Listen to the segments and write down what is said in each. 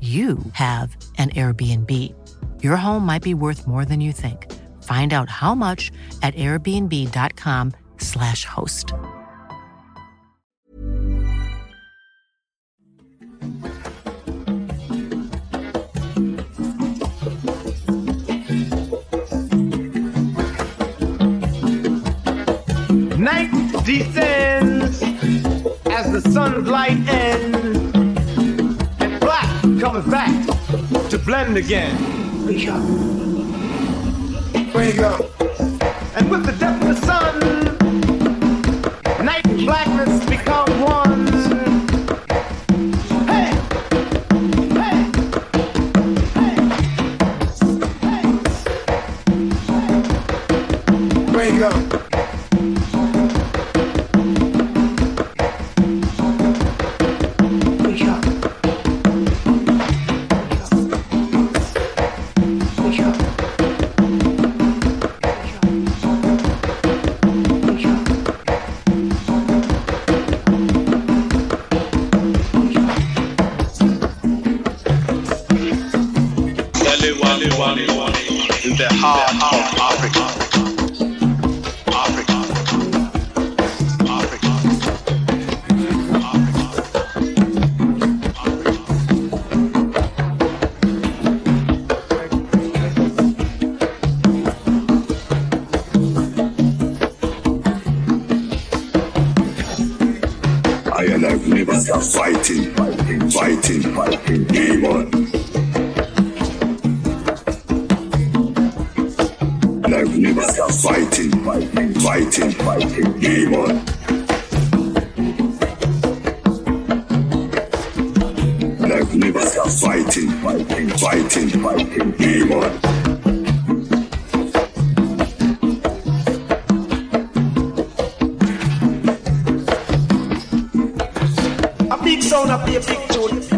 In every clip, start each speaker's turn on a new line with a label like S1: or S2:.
S1: you have an Airbnb. Your home might be worth more than you think. Find out how much at airbnb.com/slash host.
S2: Night descends as the sun's light ends, black comes back to blend again. Wake up. Wake up. And with the death of the sun, night and blackness become one. Hey! Hey! Hey! Wake up. Big sound, a big tune.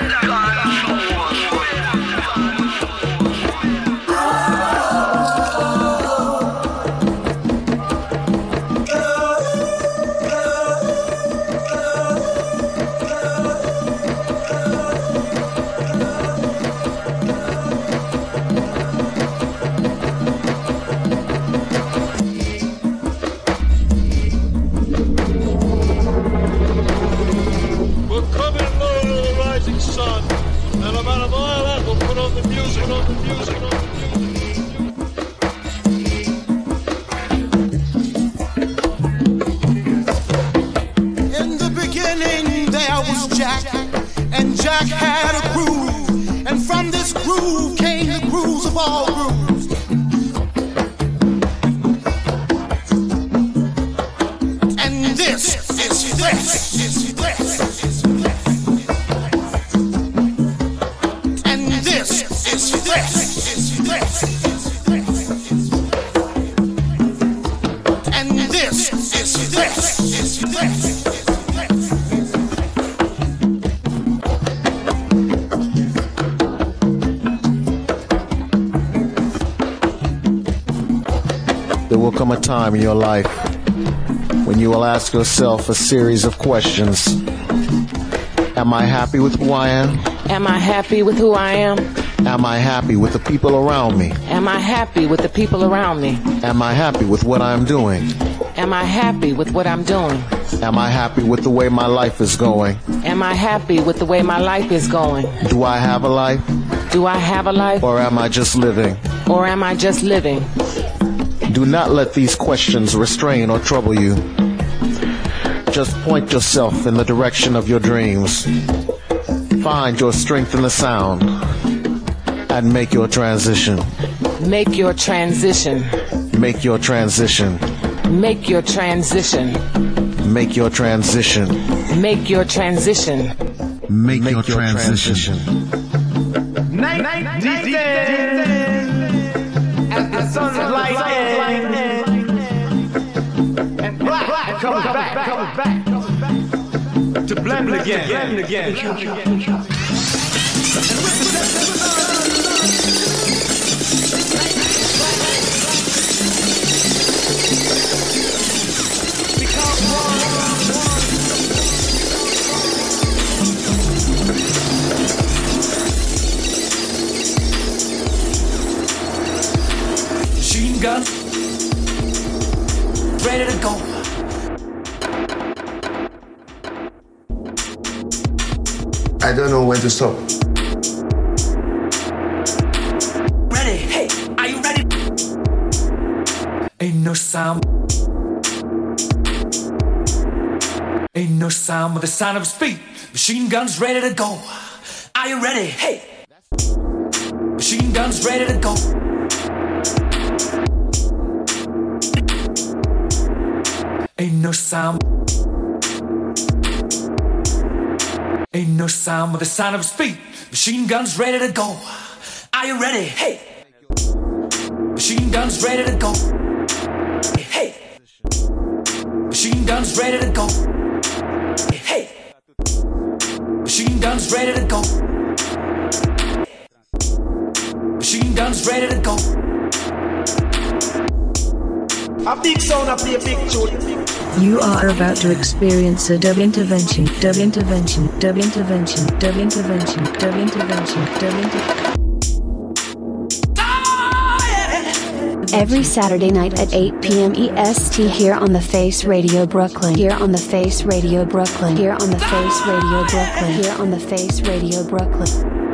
S3: We're
S4: time in your life when you will ask yourself a series of questions. Am I happy with who I am?
S5: Am I happy with who I am?
S4: Am I happy with the people around me?
S5: Am I happy with the people around me?
S4: Am I happy with what I'm doing?
S5: Am I happy with what I'm doing?
S4: Am I happy with the way my life is going?
S5: Am I happy with the way my life is going?
S4: Do I have a life?
S5: Do I have a life?
S4: Or am I just living?
S5: Or am I just living?
S4: Do not let these questions restrain or trouble you. Just point yourself in the direction of your dreams. Find your strength in the sound and make your transition.
S5: Make your transition.
S4: Make your transition.
S5: Make your transition.
S4: Make your transition.
S5: Make your transition.
S4: Make, your, transition.
S6: Night, night, as the sun's light ends, comes back, comes back, comes back. To blend again, blend again.
S7: Don't know when to stop.
S8: Ready, hey, are you ready? Ain't no sound. Ain't no sound but the sound of speed. Machine guns ready to go. Are you ready? Hey. Machine guns ready to go. Ain't no sound. Ain't no sound but the sound of speed. Machine guns ready to go. Are you ready? Hey. Machine guns ready to go. Hey. Machine guns ready to go. Hey. Machine guns ready to go. Machine guns ready to go.
S6: A big sound, a play a big tune.
S9: You are about to experience a dub intervention, dub intervention, dub intervention, dub intervention, dub intervention, dub intervention.
S10: Every Saturday night at 8 p.m. EST here on the Face Radio Brooklyn. Here on the Face Radio Brooklyn. Here on the Face Radio Brooklyn. Here on the Face Radio Brooklyn.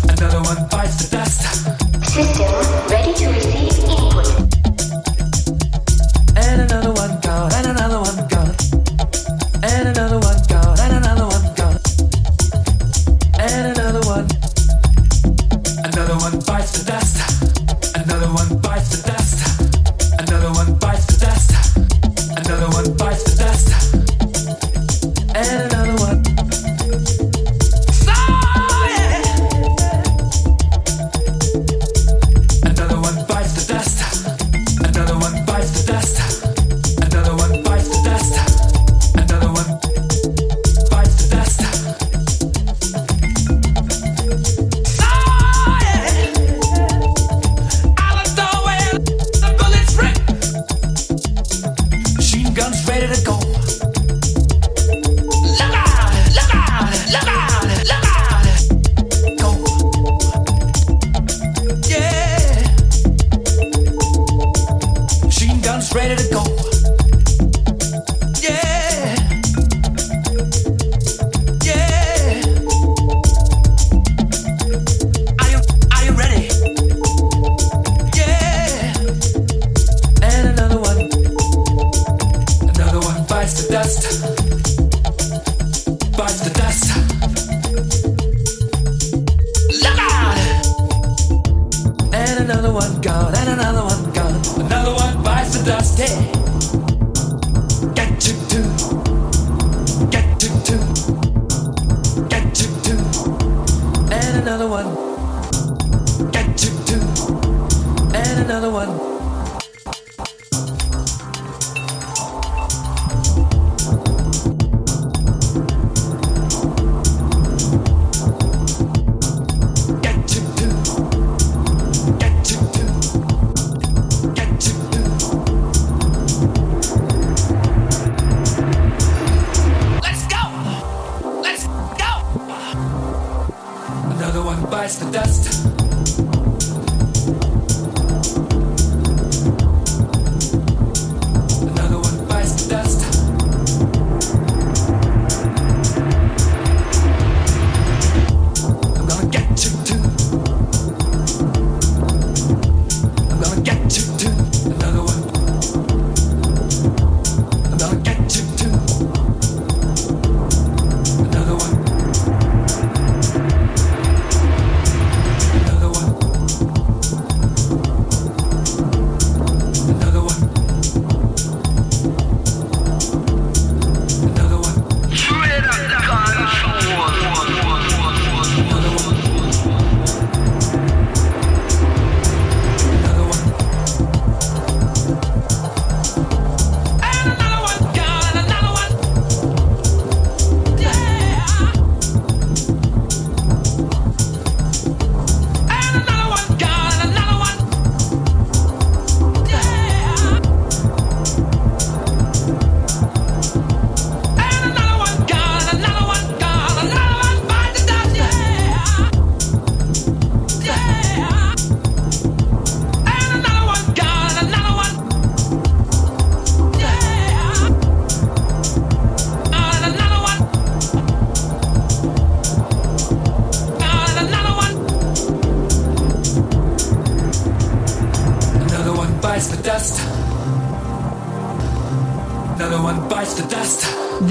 S8: another one bites the dust.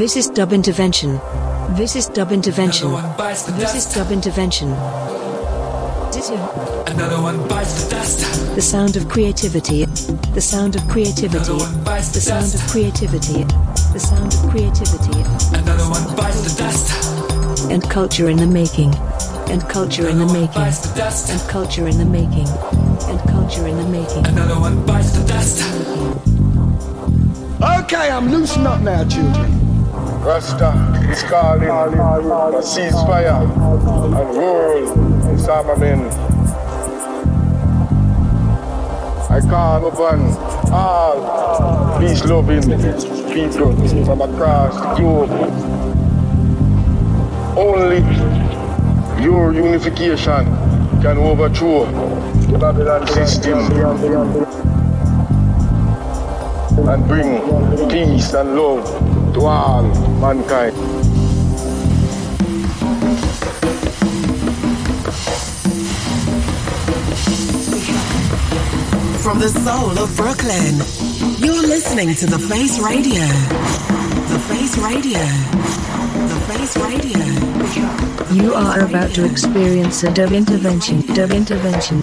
S9: This is dub intervention. This is dub intervention.
S8: Another one bites the
S9: This is dub intervention.
S8: Another one bites the dust.
S9: The sound of creativity. The sound of creativity. The sound of creativity. The sound of creativity.
S8: Another one bites the dust.
S9: And culture in the making. And culture in the making.
S8: bites the dust.
S9: And culture in the making. And culture in the making.
S8: Another one bites the dust.
S11: Okay, I'm loosened up now, children.
S12: Rasta is calling a ceasefire and rule disarmament. I call upon all peace-loving people from across the globe. Only your unification can overthrow the Babylon system and bring peace and love to all mankind.
S13: From the soul of Brooklyn, you're listening to The Face Radio. The Face Radio. The Face Radio.
S9: You are about to experience a dub intervention, dub intervention,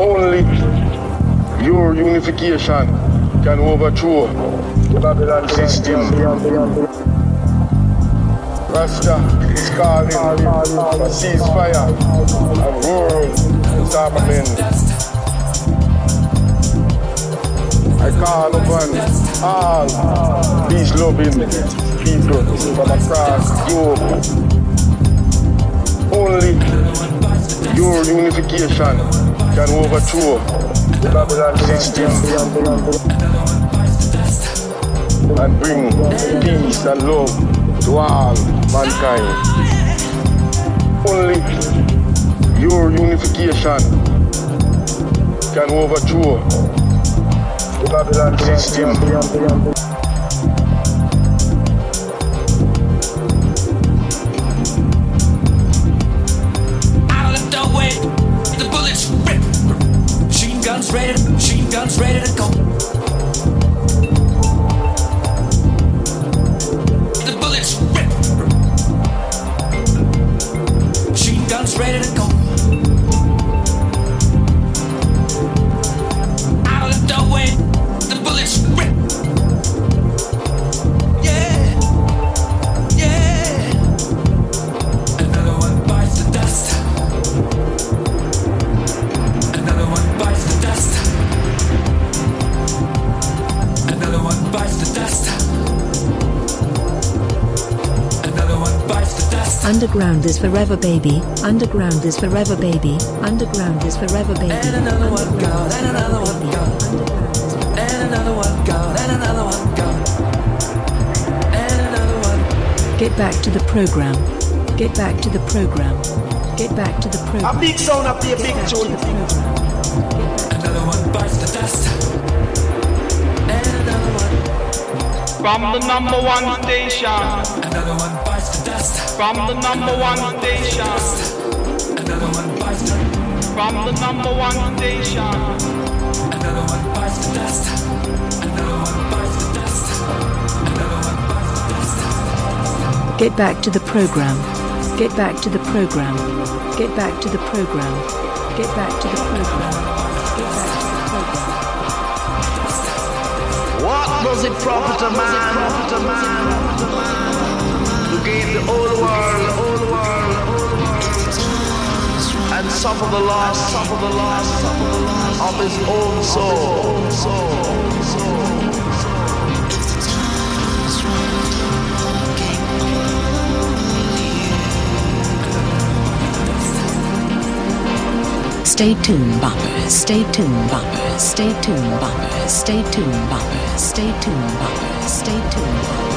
S12: Only your unification can overthrow the Babylon system. Rasta is calling a ceasefire and world disarmament. I call upon all peace-loving people from across globe. Only your unification Babylon system and bring peace and love to all mankind. Only your unification can overthrow the Babylon system.
S8: Guns ready, machine guns ready to go.
S9: Underground is forever, baby. Underground is forever, baby. Underground is forever, baby.
S8: And another one gone, and another one gone. And another one gone, and another one gone. And another one.
S9: Get back to the program. Get back to the program. Get back to the program.
S2: A big sound up there, big tune.
S8: Another one bites the dust. And another one.
S14: From the number one station.
S8: Another one bites the dust.
S14: From the number one station.
S8: Another one bites the
S14: From the number one station.
S8: Another one bites the dust. Another one bites the dust. Another one bites the dust.
S9: Get back to the program. Get back to the program. Get back to the program. Get back to the program. Get back to the program.
S2: What was it proper to man? Who the world, whole world, and suffer the loss, suffer the loss, suffer the loss of his own soul. soul.
S1: Stay tuned, boppers. Stay tuned, boppers. Stay tuned, boppers. Stay tuned, boppers. Stay tuned, boppers. Stay tuned, boppers.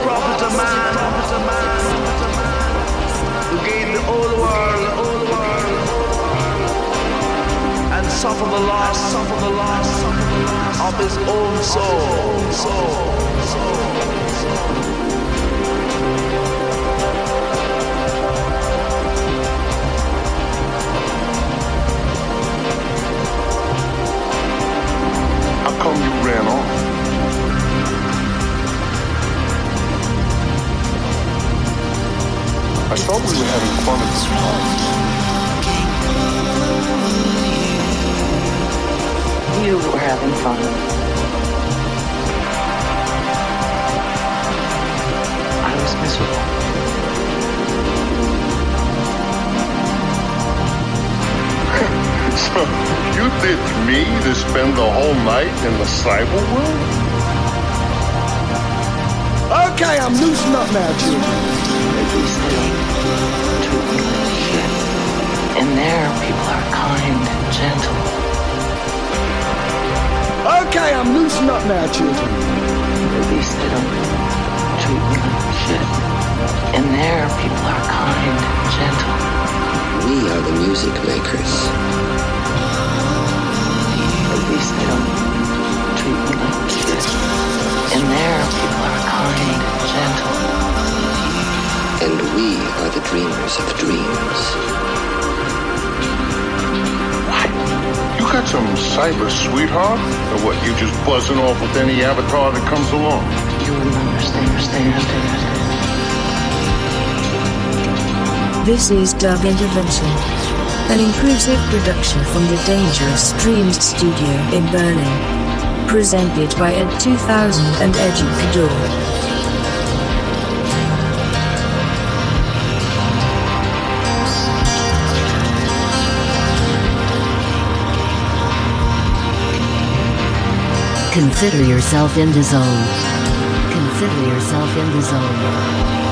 S2: Profit a man who gain the whole world and suffer the loss, of his own soul? soul.
S15: come you ran off? I thought we were having fun at this party.
S16: You were having fun. I was miserable.
S15: so you ditched me to spend the whole night in the cyber world?
S11: Okay, I'm loosening up now, children.
S16: In there, people are kind and gentle.
S11: Okay, I'm loosening up now, children.
S16: At least they don't treat me like shit. In there, people are kind and gentle.
S17: We are the music makers At
S16: least they don't treat me like shit. In there, people are kind and gentle.
S17: And we are the dreamers of dreams.
S15: What? You got some cyber sweetheart? Or what, you just buzzing off with any avatar that comes along?
S16: You wouldn't understand, understand.
S9: This is Dub Intervention an inclusive production from the Dangerous Dreams studio in Berlin. Presented by Ed 2000 and Educador.
S1: Consider yourself in the zone. Consider yourself in the zone.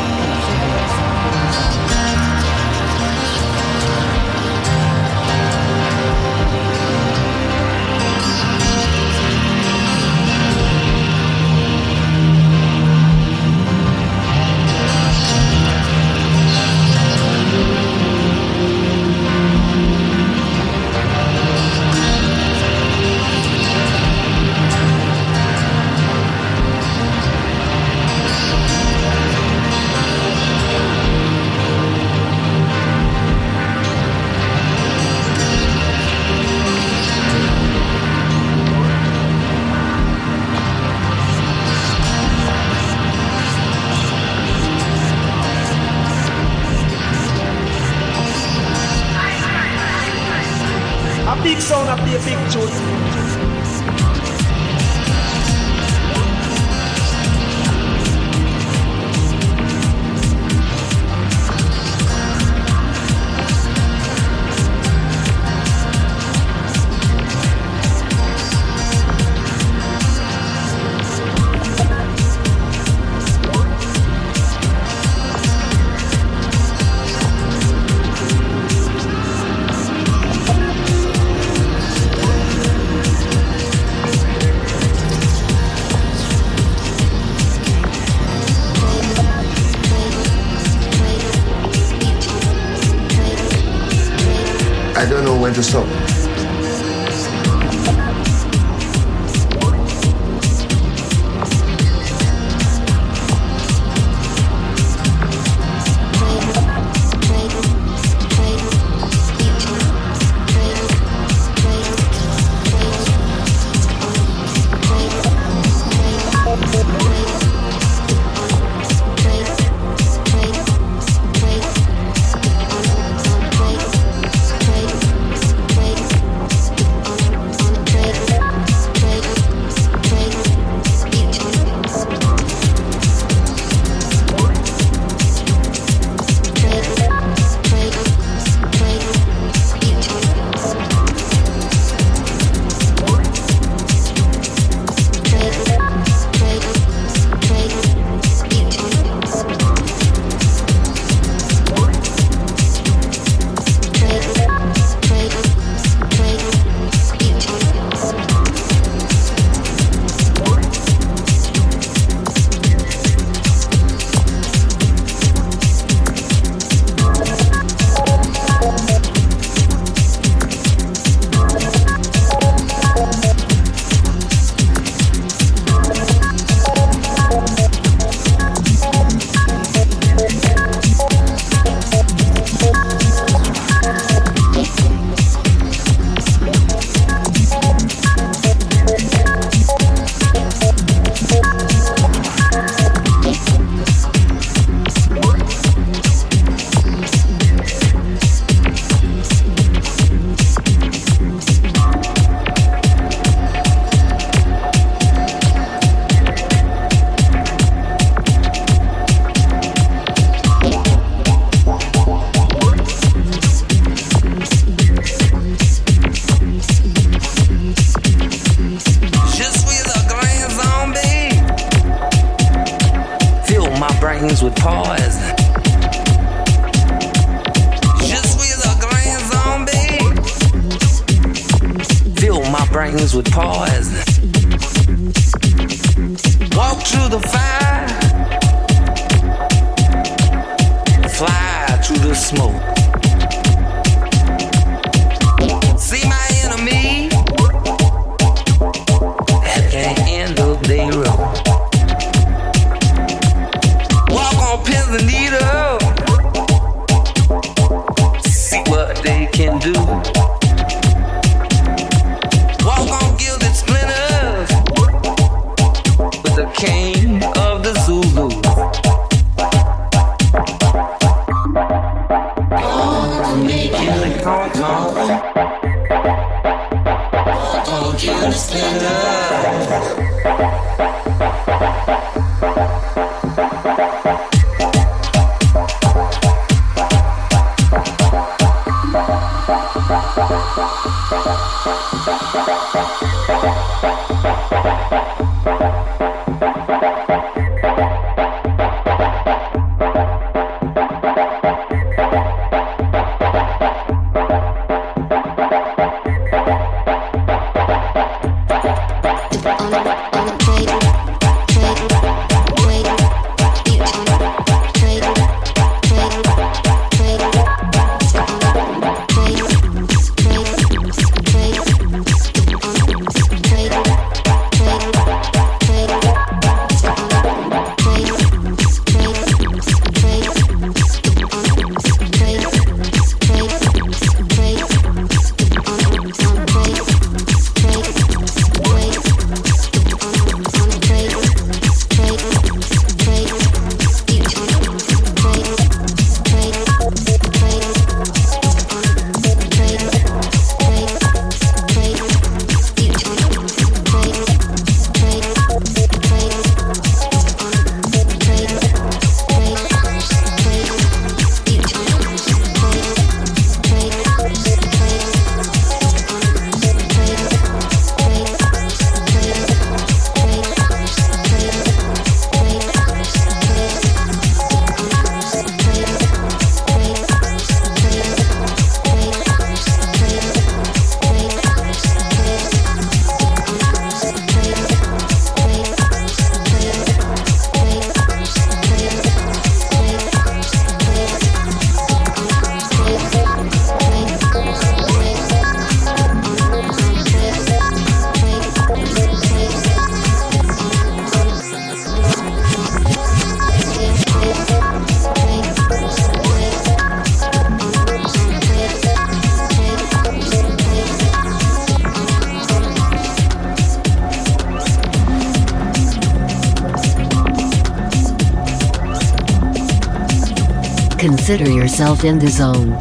S13: Yourself in the zone.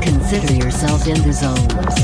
S13: Consider yourself in the zone.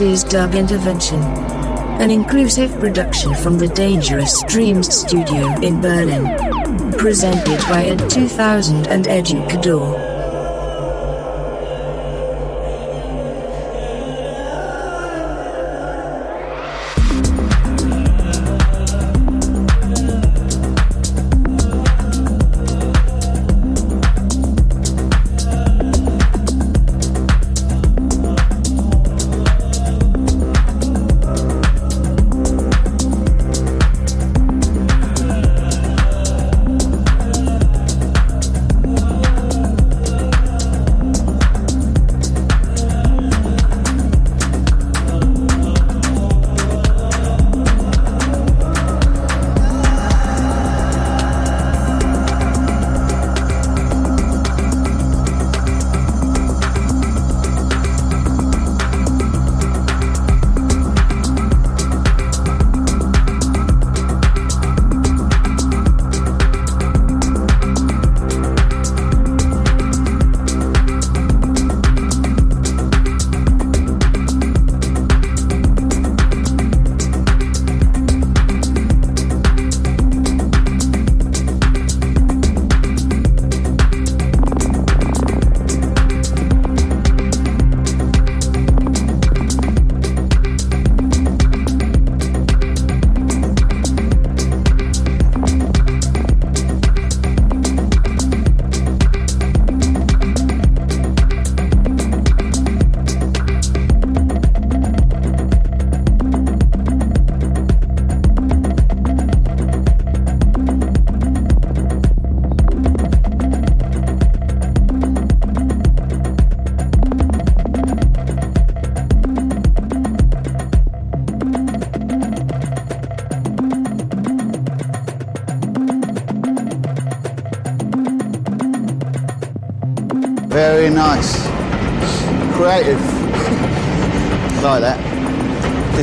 S9: Is Dub Intervention. An inclusive production from the Dangerous Dreams studio in Berlin. Presented by Ed 2000 and Educador.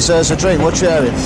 S18: That. Deserves a drink. What you having?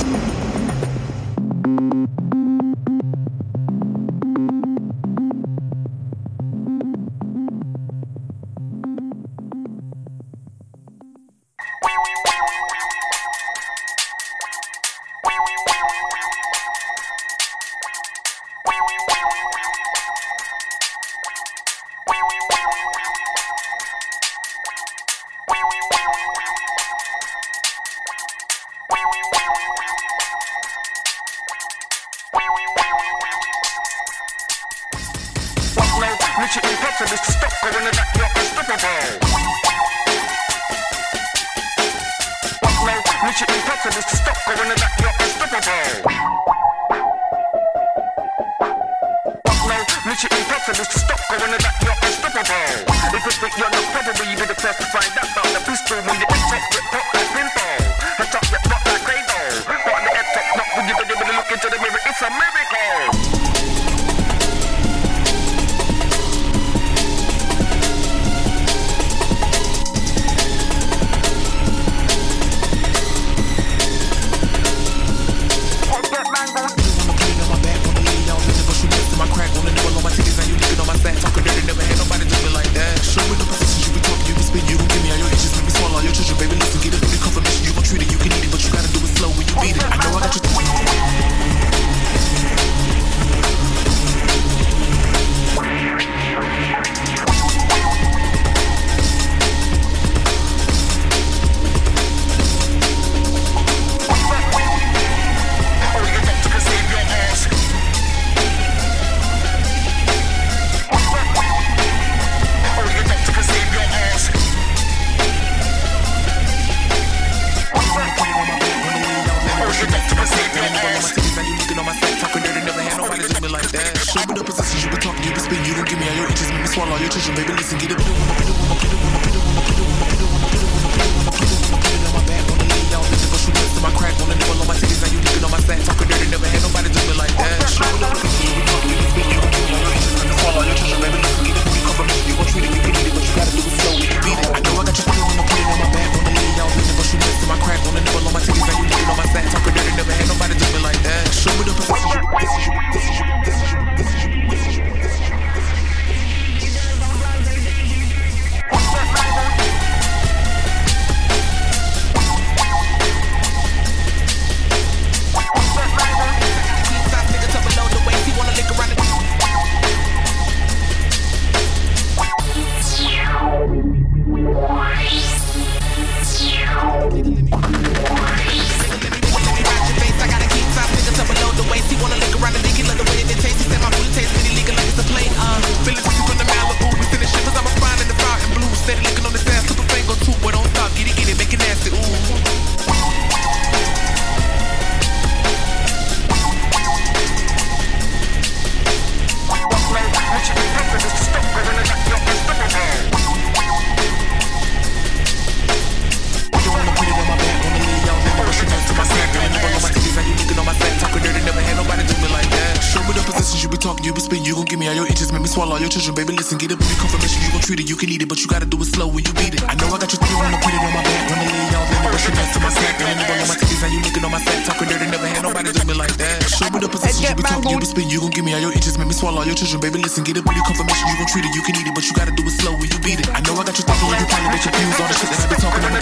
S19: All your children, baby. Listen, get it, booty confirmation, you gon' treat it, you can eat it, but you gotta do it slow when you beat it. I know I got you thinking, you probably bet your views all the shit that I be talking, I'ma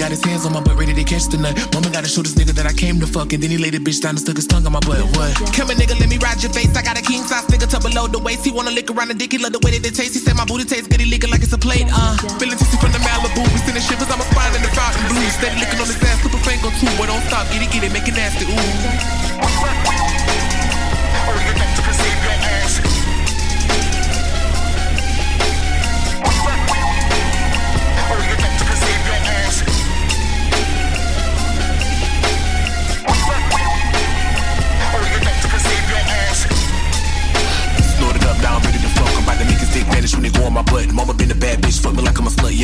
S19: got his hands on my butt, ready to catch the nut. Mama gotta show this nigga that I came to fuck, and then he laid the bitch down and stuck his tongue on my butt, what? Come here, nigga, let me ride your face, I got a king size nigga tuck below the waist, he wanna lick around the dick, he love the way that it tastes, he said my booty tastes good, he licking like it's a plate, uh. Feeling tipsy from the Malibu, we sending shivers, I'm a spine in the Fontainebleau, steady licking on his ass, a finger or two, boy, don't stop, get it, get it, make it nasty, ooh.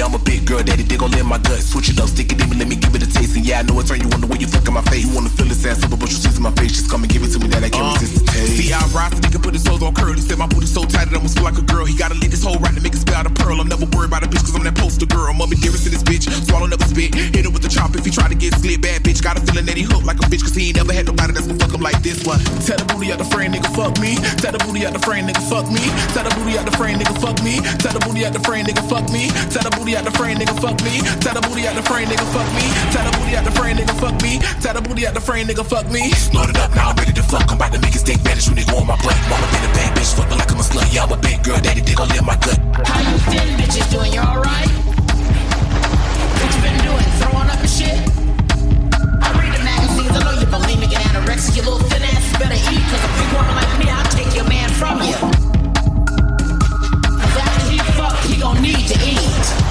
S19: I'm a. Big girl, daddy dick gon' live my gut. Switch it up, stick it in me, let me yeah, I know it turn you on the way you fuck in my face. You wanna feel this ass up, but you see my face. Just come and give it to me that I can't uh, resist the taste. See, I rise, nigga put his toes on curl. He said my booty so tight, it almost feel like a girl. He gotta lick his whole right to make it spit out a pearl. I'm never worried about a bitch, cause I'm that poster girl. Mummy dearest in this bitch, swallow never spit. Hit him with the chop if he try to get slit. Bad bitch, got a feeling that he hooked like a bitch, cause he ain't never had nobody that's gonna fuck him like this. What? Tell the booty out the frame, nigga, fuck me. Tell the booty out the frame, nigga, fuck me. Tell the booty out the frame, nigga, fuck me. Tell the booty out the frame, nigga, fuck me. Tell the booty out the frame, nigga, fuck me. Tell the booty out the frame, nigga, fuck me. Tell the booty out the frame, nigga, fuck me. Tell the booty out the frame, nigga, fuck me. Snorted up, now I'm ready to fuck. I'm about to make his dick vanish when they go on my butt. Mama been a bad bitch, fuck like I'm a slut. Yeah, I'm a big girl, daddy dick gon' live my gut.
S20: How you feeling, bitches? Doing you alright? What you been doing? Throwing up and shit? I read the magazines, I know you're bulimic and anorexic. You little thin ass, better eat, cause a big woman like me, I'll take your man from you. Cause after he fuck, he gon' need to eat.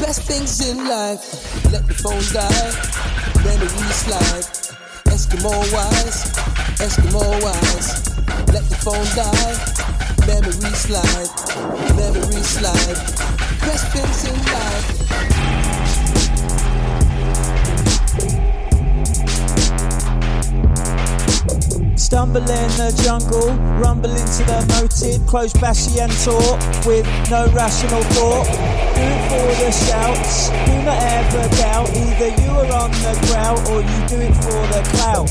S21: Best things in life, let the phone die. Memory slide, Eskimo wise, Eskimo wise. Let the phone die. Memory slide, memory slide. Best things in life.
S22: Stumble in the jungle, rumble into the moated, close bashy and talk with no rational thought. Do it for the shouts, do not ever doubt. Either you are on the ground or you do it for the clout.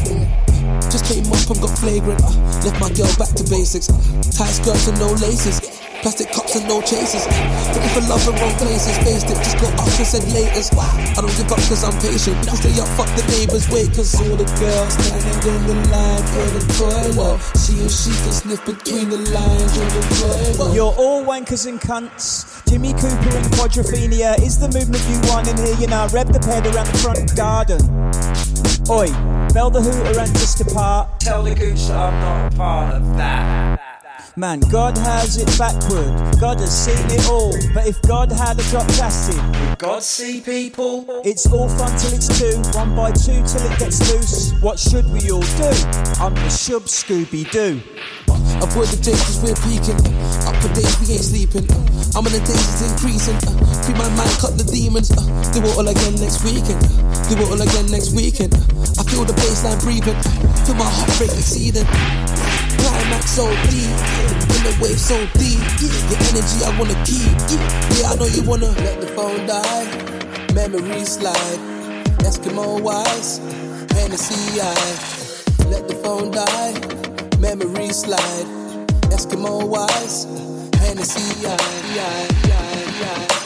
S21: Just came up and got flagrant. Uh, left my girl back to basics. Uh, tight skirts and no laces. Plastic cups and no chasers. Looking for love in wrong places. Faced it, just got up and said laters. I don't give up cause I'm patient. If I stay up, fuck the neighbors. Wait, cause all the girls standing in the line for the toilet. She and she can sniff between the lines of the toilet.
S22: You're all wankers and cunts. Jimmy Cooper and Quadrophenia is the movement you want in here. You know, rev the ped around the front garden. Oi, bell the hooter and just depart.
S8: Tell the goose that I'm not a part of that.
S22: Man, God has it backward. God has seen it all. But if God had a dropped acid,
S8: Would God see people?
S22: it's all fun till it's two, one by two till it gets loose. What should we all do? I'm the shub Scooby Doo.
S21: Avoid the days we're peaking. Up for days, we ain't sleeping. I'm in the days, it's increasing. Free my mind, cut the demons. Uh, do it all again next weekend. Do it all again next weekend. I feel the baseline breathing. Feel my heart rate exceeding. Climax so deep. In the wave so deep. Your energy I wanna keep. Yeah, I know you wanna let the phone die. Memories slide. Eskimo wise. Hennessy eye. Let the phone die. Memories slide. Eskimo wise. Hennessy eye. eye, eye, eye,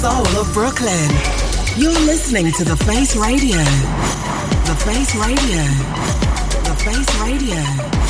S23: soul of Brooklyn, you're listening to The Face Radio. The Face Radio. The Face Radio.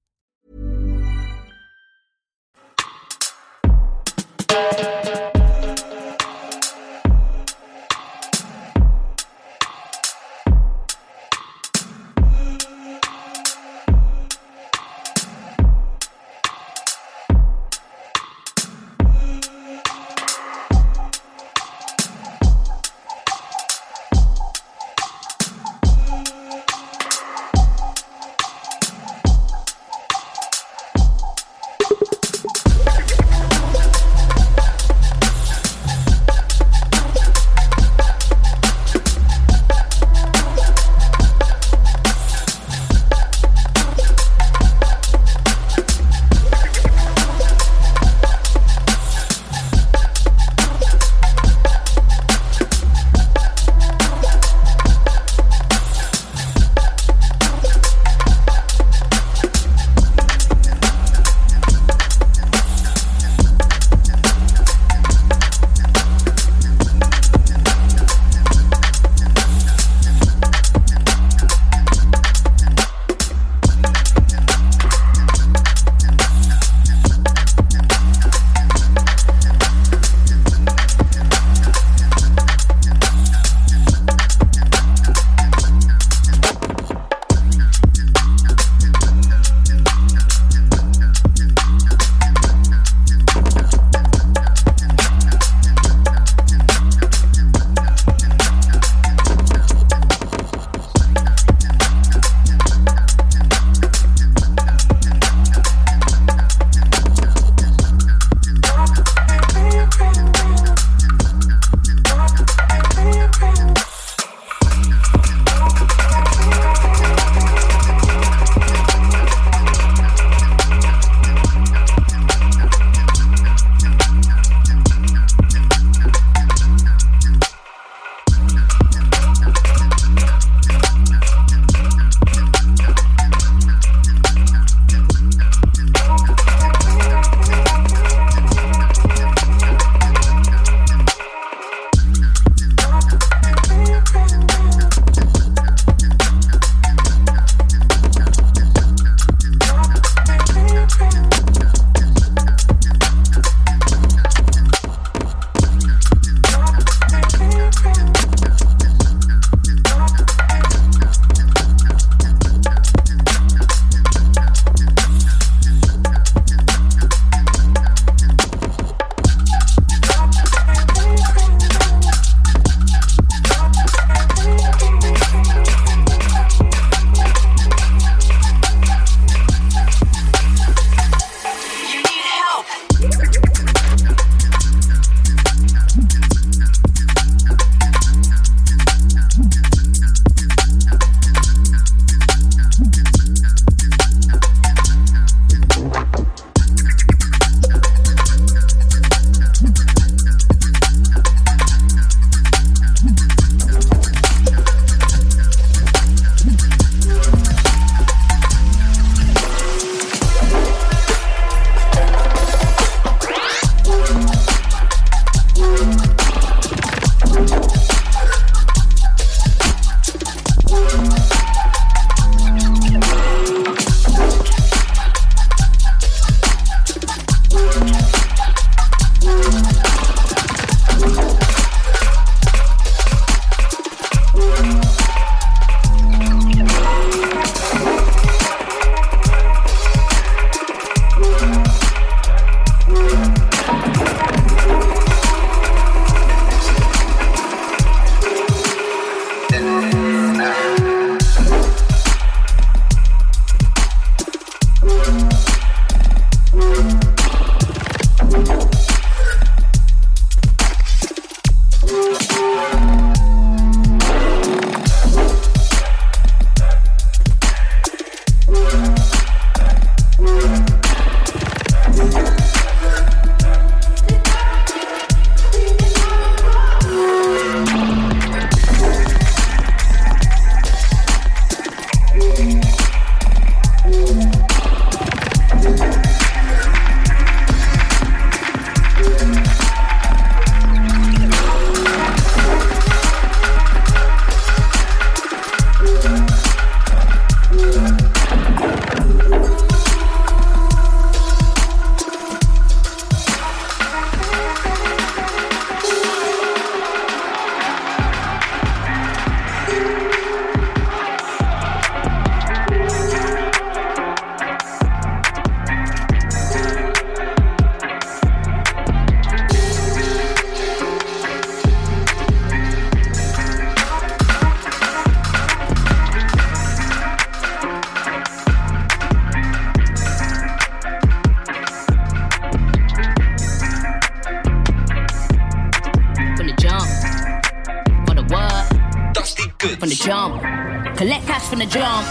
S24: From the jump.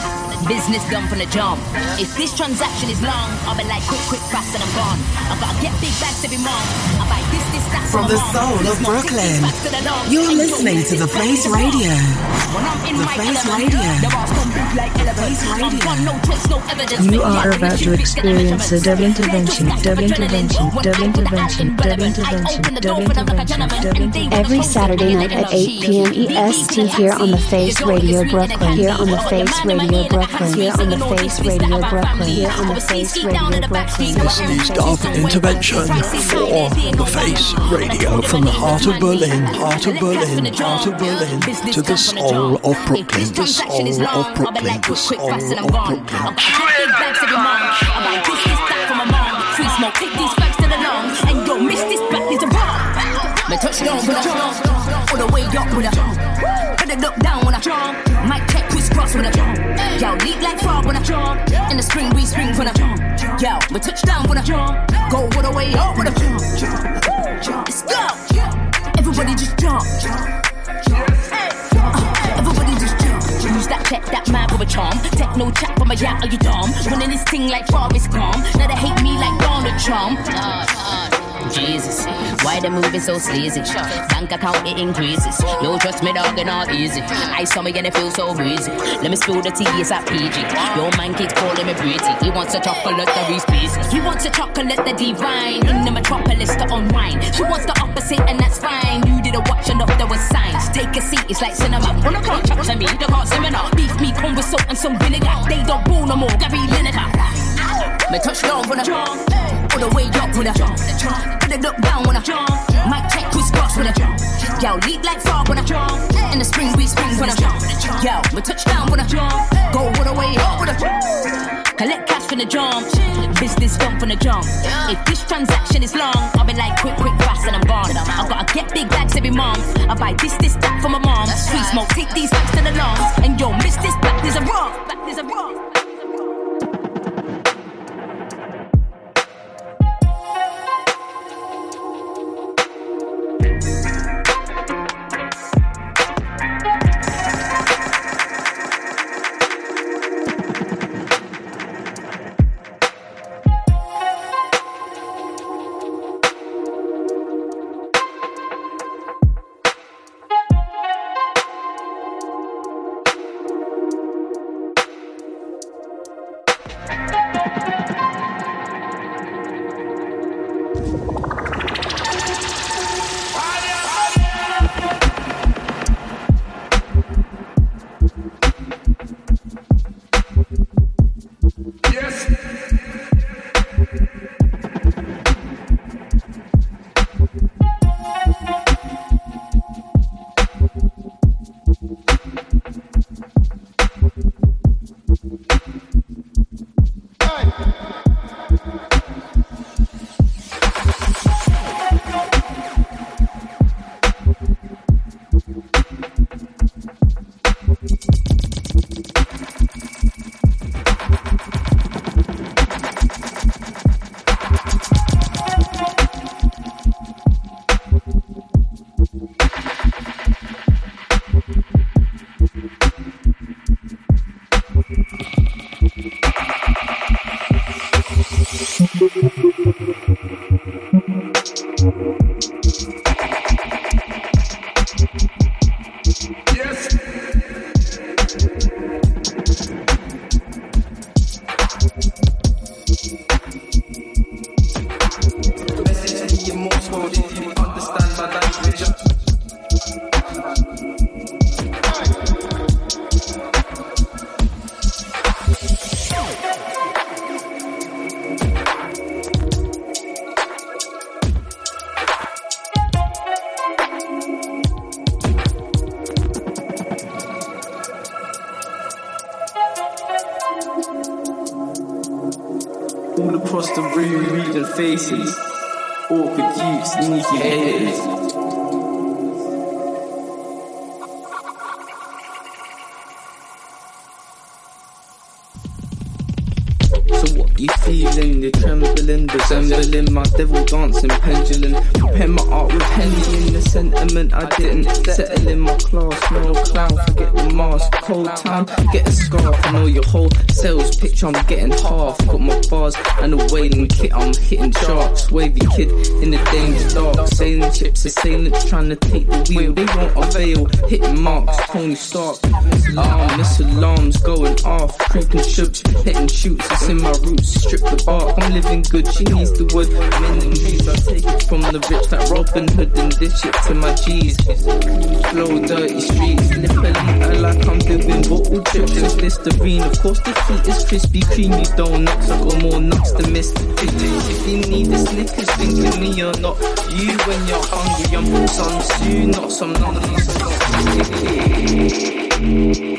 S24: Business done from the jump. If this transaction is long, I'll be like quick, quick, fast, and I'm gone. I gotta get big bags every month. I buy this, this, that
S23: From the soul of Brooklyn, you're listening to The Face Radio. The Face Radio. Face Radio.
S9: You are about to experience a dub intervention, dub intervention, dub intervention, dub intervention, dub intervention, dub intervention.
S10: Every Saturday night at 8 p.m. EST here on the Face Radio Brooklyn. Here on the Face Radio Brooklyn. Here on the Face Radio Brooklyn. Here on the Face Radio Brooklyn.
S25: This is Dub Intervention for The Face Radio from the heart of Berlin, heart of Berlin, heart of Berlin to the soul of Brooklyn, the soul of Brooklyn, the soul of Brooklyn.
S24: Big bags every month. I buy this, this, that from my mom. Free smoke, take these bags to the lungs. And yo, miss this back, is a bomb. Me touchdown with a all the way up with a put it look down when I might check crisscross with a yo leap like frog when I jump. in the spring we spring when I jump. yo me touchdown when I jump. go all the way up with a let's go. Everybody just jump. Uh, everybody just jump. Use that check that man with a charm. Take no chat from a yacht are you dumb? Running this thing like Forrest Gump. Now they hate me like Donald Trump Jesus, why the movie so sleazy? Bank account it increases. Yo, trust me, dog, and not easy. I saw me and it feel so breezy. Let me spill the tea, it's at PG. Yo, man keeps calling me pretty. He wants a chocolate, the Reese pieces. He wants a chocolate, the divine. In the metropolis to unwind. She wants the opposite, and that's fine. You didn't watch enough, there was signs. Take a seat, it's like cinema. When I can't chat to me, they can't seminar. Beef me, come with salt and some vinegar. They don't boo no more, Gary Lineker. Me touch down when I all the way up with jump, put it look down when I might check crisscross with a jump. yo leap like frog when I jump. in the spring we spring when I jump. yo me touch down when I jump. go all the way up with a collect cash from the jump. Business done from the jump. If this transaction is long I'll be like quick quick fast and I'm gone. I gotta get big bags every month. I buy this this that for my mom. Sweet smoke take these bags to the lungs and yo miss this back there's a wrong back there's a wrong
S26: devil dancing pendulum. Prepare my art with penny in the sentiment, I didn't settle in my class. No clown, forget the mask. Cold time, get a scarf. I know your whole sales pitch, I'm getting half. Got my bars and a whaling kit, I'm hitting sharks. Wavy kid in the danger dark. Sailing ships, assailants trying to take the wheel. They won't avail. Hitting marks, Tony Stark. Ah, miss alarms going off. Creeping shoots, hitting shoots. It's in my roots. Strip the bark, I'm living good. She needs the wood. Men and trees, I take it from the rich like Robin Hood and dish it to my G's. Flow dirty streets, lip a liter like I'm doing bottle trips. It's Listerine, of course the feet is crispy, creamy donuts. I got more nuts than Mr. If you need the Snickers, think of me or not. You when you're hungry, I'm some stew, not some none of
S27: That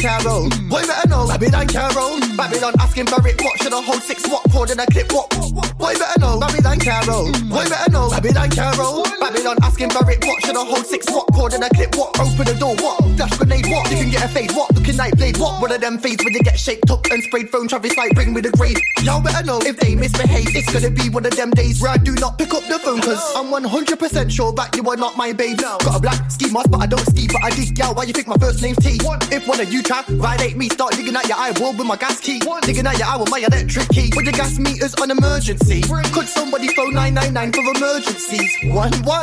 S28: Babylon Carol. Boy, better know. Babylon Carol. Babylon asking for it. What should I hold six? What cord in a clip? What? Boy, better know. Babylon Carol. Boy, better know. Babylon Carol. Babylon asking it. What should I hold six? What cord in a clip? What? Open the door. What? Dash grenade. What? You can get a fade. What? Looking like blade. What? One of them fades when you get shaped up and sprayed. Phone Travis like bring me the grade. Y'all better know if they misbehave. It's gonna be one of them days where I do not pick up the phone. Cause I'm 100% sure that you are not my babe. Got a black ski mask, but I don't ski. But I dig y'all. Why you think my first name's T? One. If one of you try violate me, start digging at your eye wall with my gas key. Digging at your eye with my electric key. With your gas meters on emergency. Could somebody phone 999 for emergencies? One one.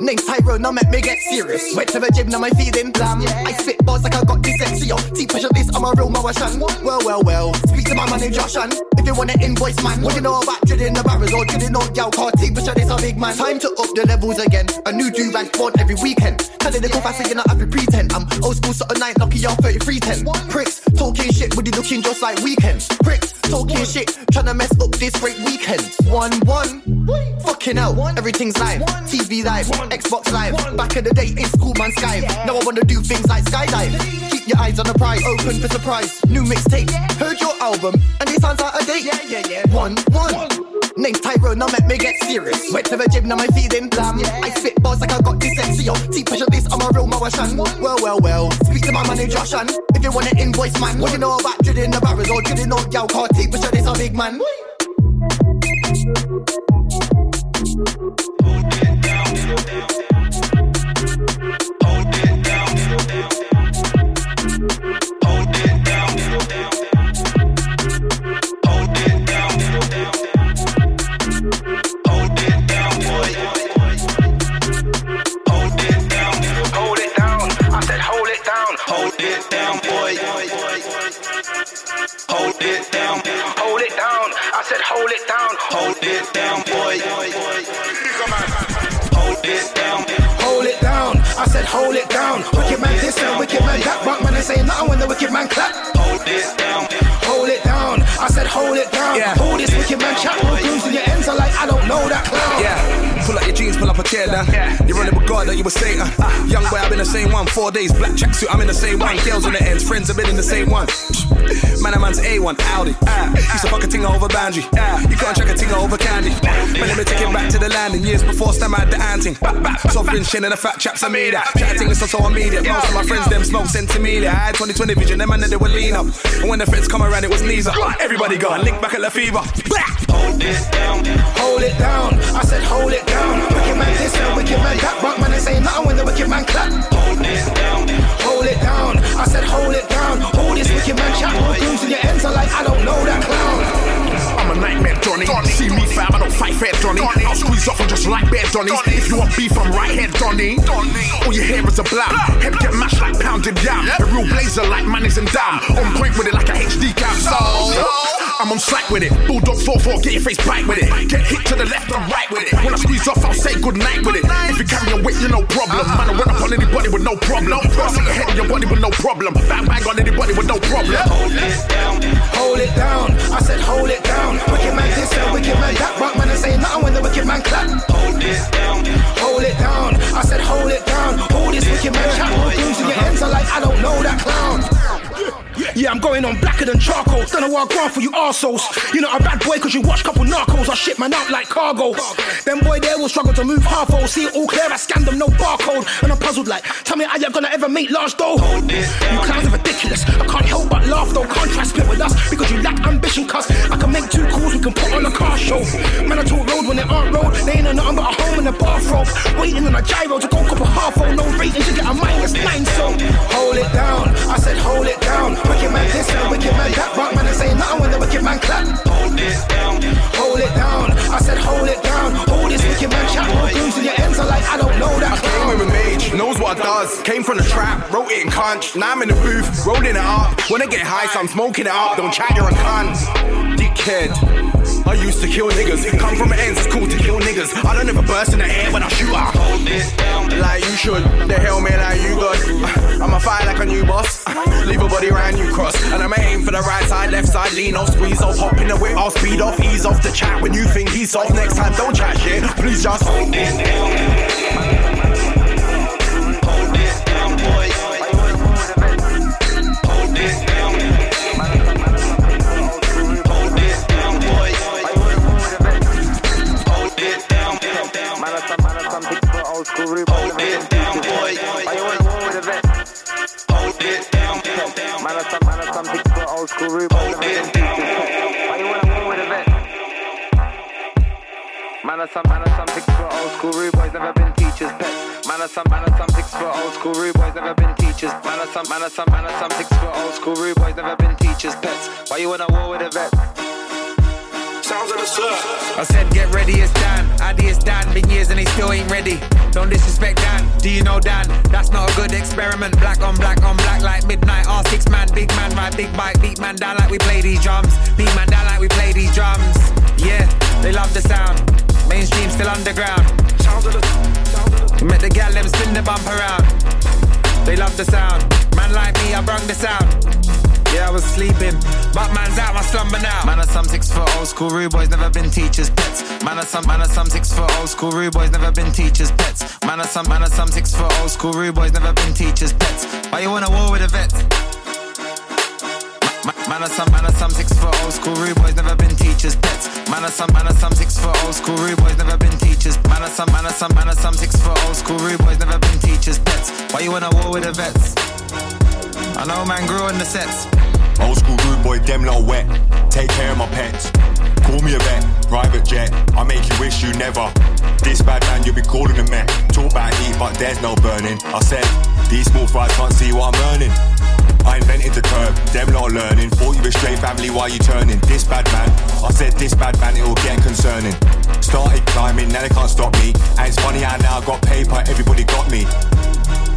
S28: Name's Tyrone, now make me get serious. Went to the gym, now my feeling blam. I spit bars like I got dyslexia. T pressure this, I'm a real Marishan. Well, well, well. Speak to my manager, Shan. If you want an invoice, man. What you know about drilling the barrels or drilling no gal car? T pressure this, a big man. Time to up the levels again. A new do rank squad every weekend. Telling the faster, you're not happy pretend. I'm old school, sort of night, lucky y'all 3310. Pricks, talking shit, with you looking just like weekends. Pricks, talking shit, trying to mess up this great weekend. One, one. Fucking hell, everything's live. TV live, Xbox live. Back in the day, in school, man, Skype. Now I wanna do things like skydive. Keep your eyes on the prize, open for surprise. New mixtape, heard your album, and it sounds out of date. Yeah, yeah, yeah. One, one. Name's Tyrone, now make me get serious. Went to the gym, now my feeling blam. I spit bars like I got dyslexia. T pressure this, I'm a real Marishan. Well, well, well. Speak to my manager, Shan. If you want an invoice, man. What you know about drilling the barrels or drilling no gal car? T pressure this, I'm a big man.
S27: Hold it down. Hold it down. I said hold it down. Hold it down, boy. Hold it down. Hold it down. I said hold it down. Wicked man this and wicked man that. Rock man ain't saying nothing when the wicked man clap. Hold it down. Hold it down. I said hold it down.
S19: Yeah.
S27: Hold this wicked man chat. Grooves in your ends are like I don't know that clown.
S19: Yeah, pull out your jeans, pull up a care, Dan. You run it with God that you were Satan. Young boy, I've been the same one. Four days, black tracksuit, I'm in the same one. Girls on the ends, friends have been in the same one. Man, a man's A1, Audi. Ah, used to fuck a ting over boundary. Ah, you can't track a ting over candy. Man, let me take it back to the landing. Years before, stem out the anting. Back, back. Sovereign shin and the fat chaps, I made that. Chatting is so immediate. Most of my friends, them smoke sentimelia. I had 2020 vision, them man, they would lean up. And when the feds come around, it was knees up. Everybody got a link back at La Fever.
S29: Hold it down, hold it down. I said hold it down. Wicked man this and wicked man that, but man, they say nothing when the wicked man clap. Hold it down, hold it down. I said hold it down. Hold this wicked man chat. More goons in your ends are like I don't know that clown.
S30: I'm a nightmare, Johnny. See me, fam, I don't fight fair, Johnny. I'll squeeze off and just like bear, Johnny. If you want beef, I'm right here, Johnny. All you hear is a blam. Head get mashed like pounded yam. A real blazer like Manners and Dam. On point with it like a HD cam. So, I'm on slack with it. Bulldog 4-4, get your face bite with it. Get hit to the left and right with it. When I squeeze off, I'll say good night with it. If you carry your weight, you no problem. Man, I run up on anybody with no problem. Cross your head your body with no problem. Bang bang on anybody with no problem.
S29: Hold it down, hold it down. I said hold it down. Wicked man this and wicked man that, but man, they say nothing when the wicked man clap. Hold this down, hold it down. I said hold it down. Hold this wicked man chat. More goons in your ends are like I don't know that clown.
S31: Yeah, I'm going on blacker than charcoal. Don't know what I grant for you arseholes. You're not a bad boy cause you watch couple narcos. I ship man out like cargo. Them boy there will struggle to move half -o. See it all clear, I scanned them, no barcode. And I'm puzzled like, tell me how you gonna ever make large dough. You clowns are ridiculous. I can't help but laugh though. Try split with us because you lack ambition, cuz I can make two calls, we can put on a car show. Man, I talk road when they aren't road. They ain't nothing but a home in a bathrobe. Waiting on a gyro to go couple half -o. No rating to get a minus nine, so
S29: hold it down. I said hold it down. Wicked man this and wicked man that, but man, they say nothing when the wicked man clap. Hold it down, hold it down. I said hold it down. Hold this wicked man chat. More goons in your ends are like I don't know that.
S19: I Came with a mage, knows what it does. Came from the trap, wrote it in conch. Now I'm in the booth, rolling it up. When I get high, so I'm smoking it up. Don't chat, you're a cunt. Dickhead. I used to kill niggas. Come from the ends, it's cool to kill niggas. I don't ever burst in the air when I shoot her. Like you should. The hail me like you got. Uh, I'ma fight like a new boss. Uh, leave a body around you cross. And I'm aim for the right side, left side, lean off, squeeze off, hop in the whip, I'll speed off, ease off the chat. When you think he's off, next time don't chat shit. Please just hold it down.
S32: Are some, man are some pics for old school rude boys, never been teachers' pets. Man are some, man are some pics for old school rude boys, never been teachers. Man are some, man are some, man are some pics for old school rude boys, never been teachers' pets. Why you in a war with a vet?
S30: Sounds of the slur.
S33: I said get ready, it's Dan. Addy it's Dan, been years and he still ain't ready. Don't disrespect Dan, do you know Dan? That's not a good experiment. Black on black on black like midnight. R6 man, big man, ride big bike, beat man down like we play these drums. Beat man down like we play these drums. Yeah, they love the sound. Mainstream still underground. We make the gal them spin the bump around. They love the sound. Man like me, I brung the sound. Yeah, I was sleeping, but man's out my slumber now. Man are some six foot old school rude boys, never been teachers' pets. Man are some, man are some six foot old school rude boys, never been teachers' pets. Man are some, man are some six foot old school rude boys, never been teachers' pets. Why you wanna war with a vet? Ma- Man are some, man are some six foot old school rude boys, never been teachers' pets. Man are some, man are some six foot old school rude boys, never been teachers. Man are some, man are some, man are some six foot old school rude boys, never been teachers' pets. Why you wanna war with the vets? I know man grew on the sets.
S34: Old school rude boy, them lot wet. Take care of my pets. Call me a vet, private jet. I make you wish you never. This bad man, you'll be calling a Met. Talk about heat, but there's no burning. I said, these small fries can't see what I'm earning. I invented the curb, them lot learning. Thought you were straight family, why you turning? This bad man, I said this bad man, it'll get concerning. Started climbing, now they can't stop me. And it's funny how now I got paper, everybody got me.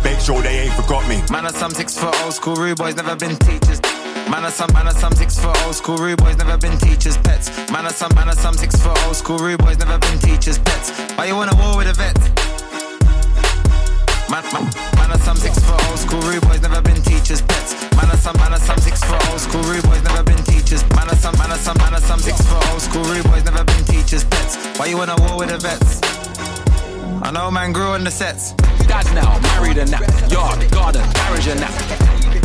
S34: Make sure they ain't forgot me.
S33: Man are some six foot old school rude boys, never been teachers. Man are some, man are some six foot old school rude boys, never been teachers' pets. Man are some, man are some six foot old school rude boys, never been teachers' pets. Why you wanna war with a vet? Man, man, man are some six foot old school rude boys, never been teachers' pets. Man are some, man are some six foot old school rude boys, never been teachers. Man are some, man are some, man are some six foot old school rude boys, never been teachers' pets. Why you wanna war with the vets? I
S35: know man grew in the sets.
S36: Dad now, married and that. Yard, garden, garage and that.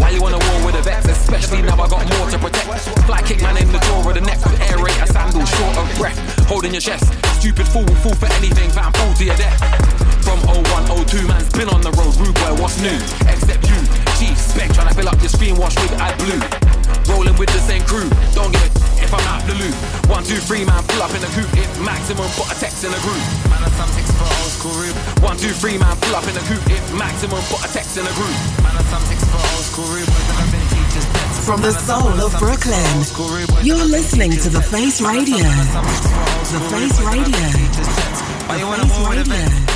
S36: Why you wanna war with the vex? Especially now I got more to protect. Fly kick man in the door of the neck with raid, a sandal short of breath. Holding your chest. Stupid fool will fall for anything, fam, fall to your death. From 01, 02, man's been on the road. Rude boy, what's new? Except you. Chief spec trying to fill up your screen wash with eye blue. Rolling with the same crew. Don't a Loop. One, two, three, man, pull up in the coupe. If maximum, put a text in a group.
S35: Man, I some six for old school rude.
S36: One, two, three, man, pull up in the coupe. If maximum, put a text in a group.
S35: Man, I some six for old school rude. Boys never been teachers. Pets.
S23: From the soul of Brooklyn, you're listening to The Face Radio. The Face Radio. The Face Radio.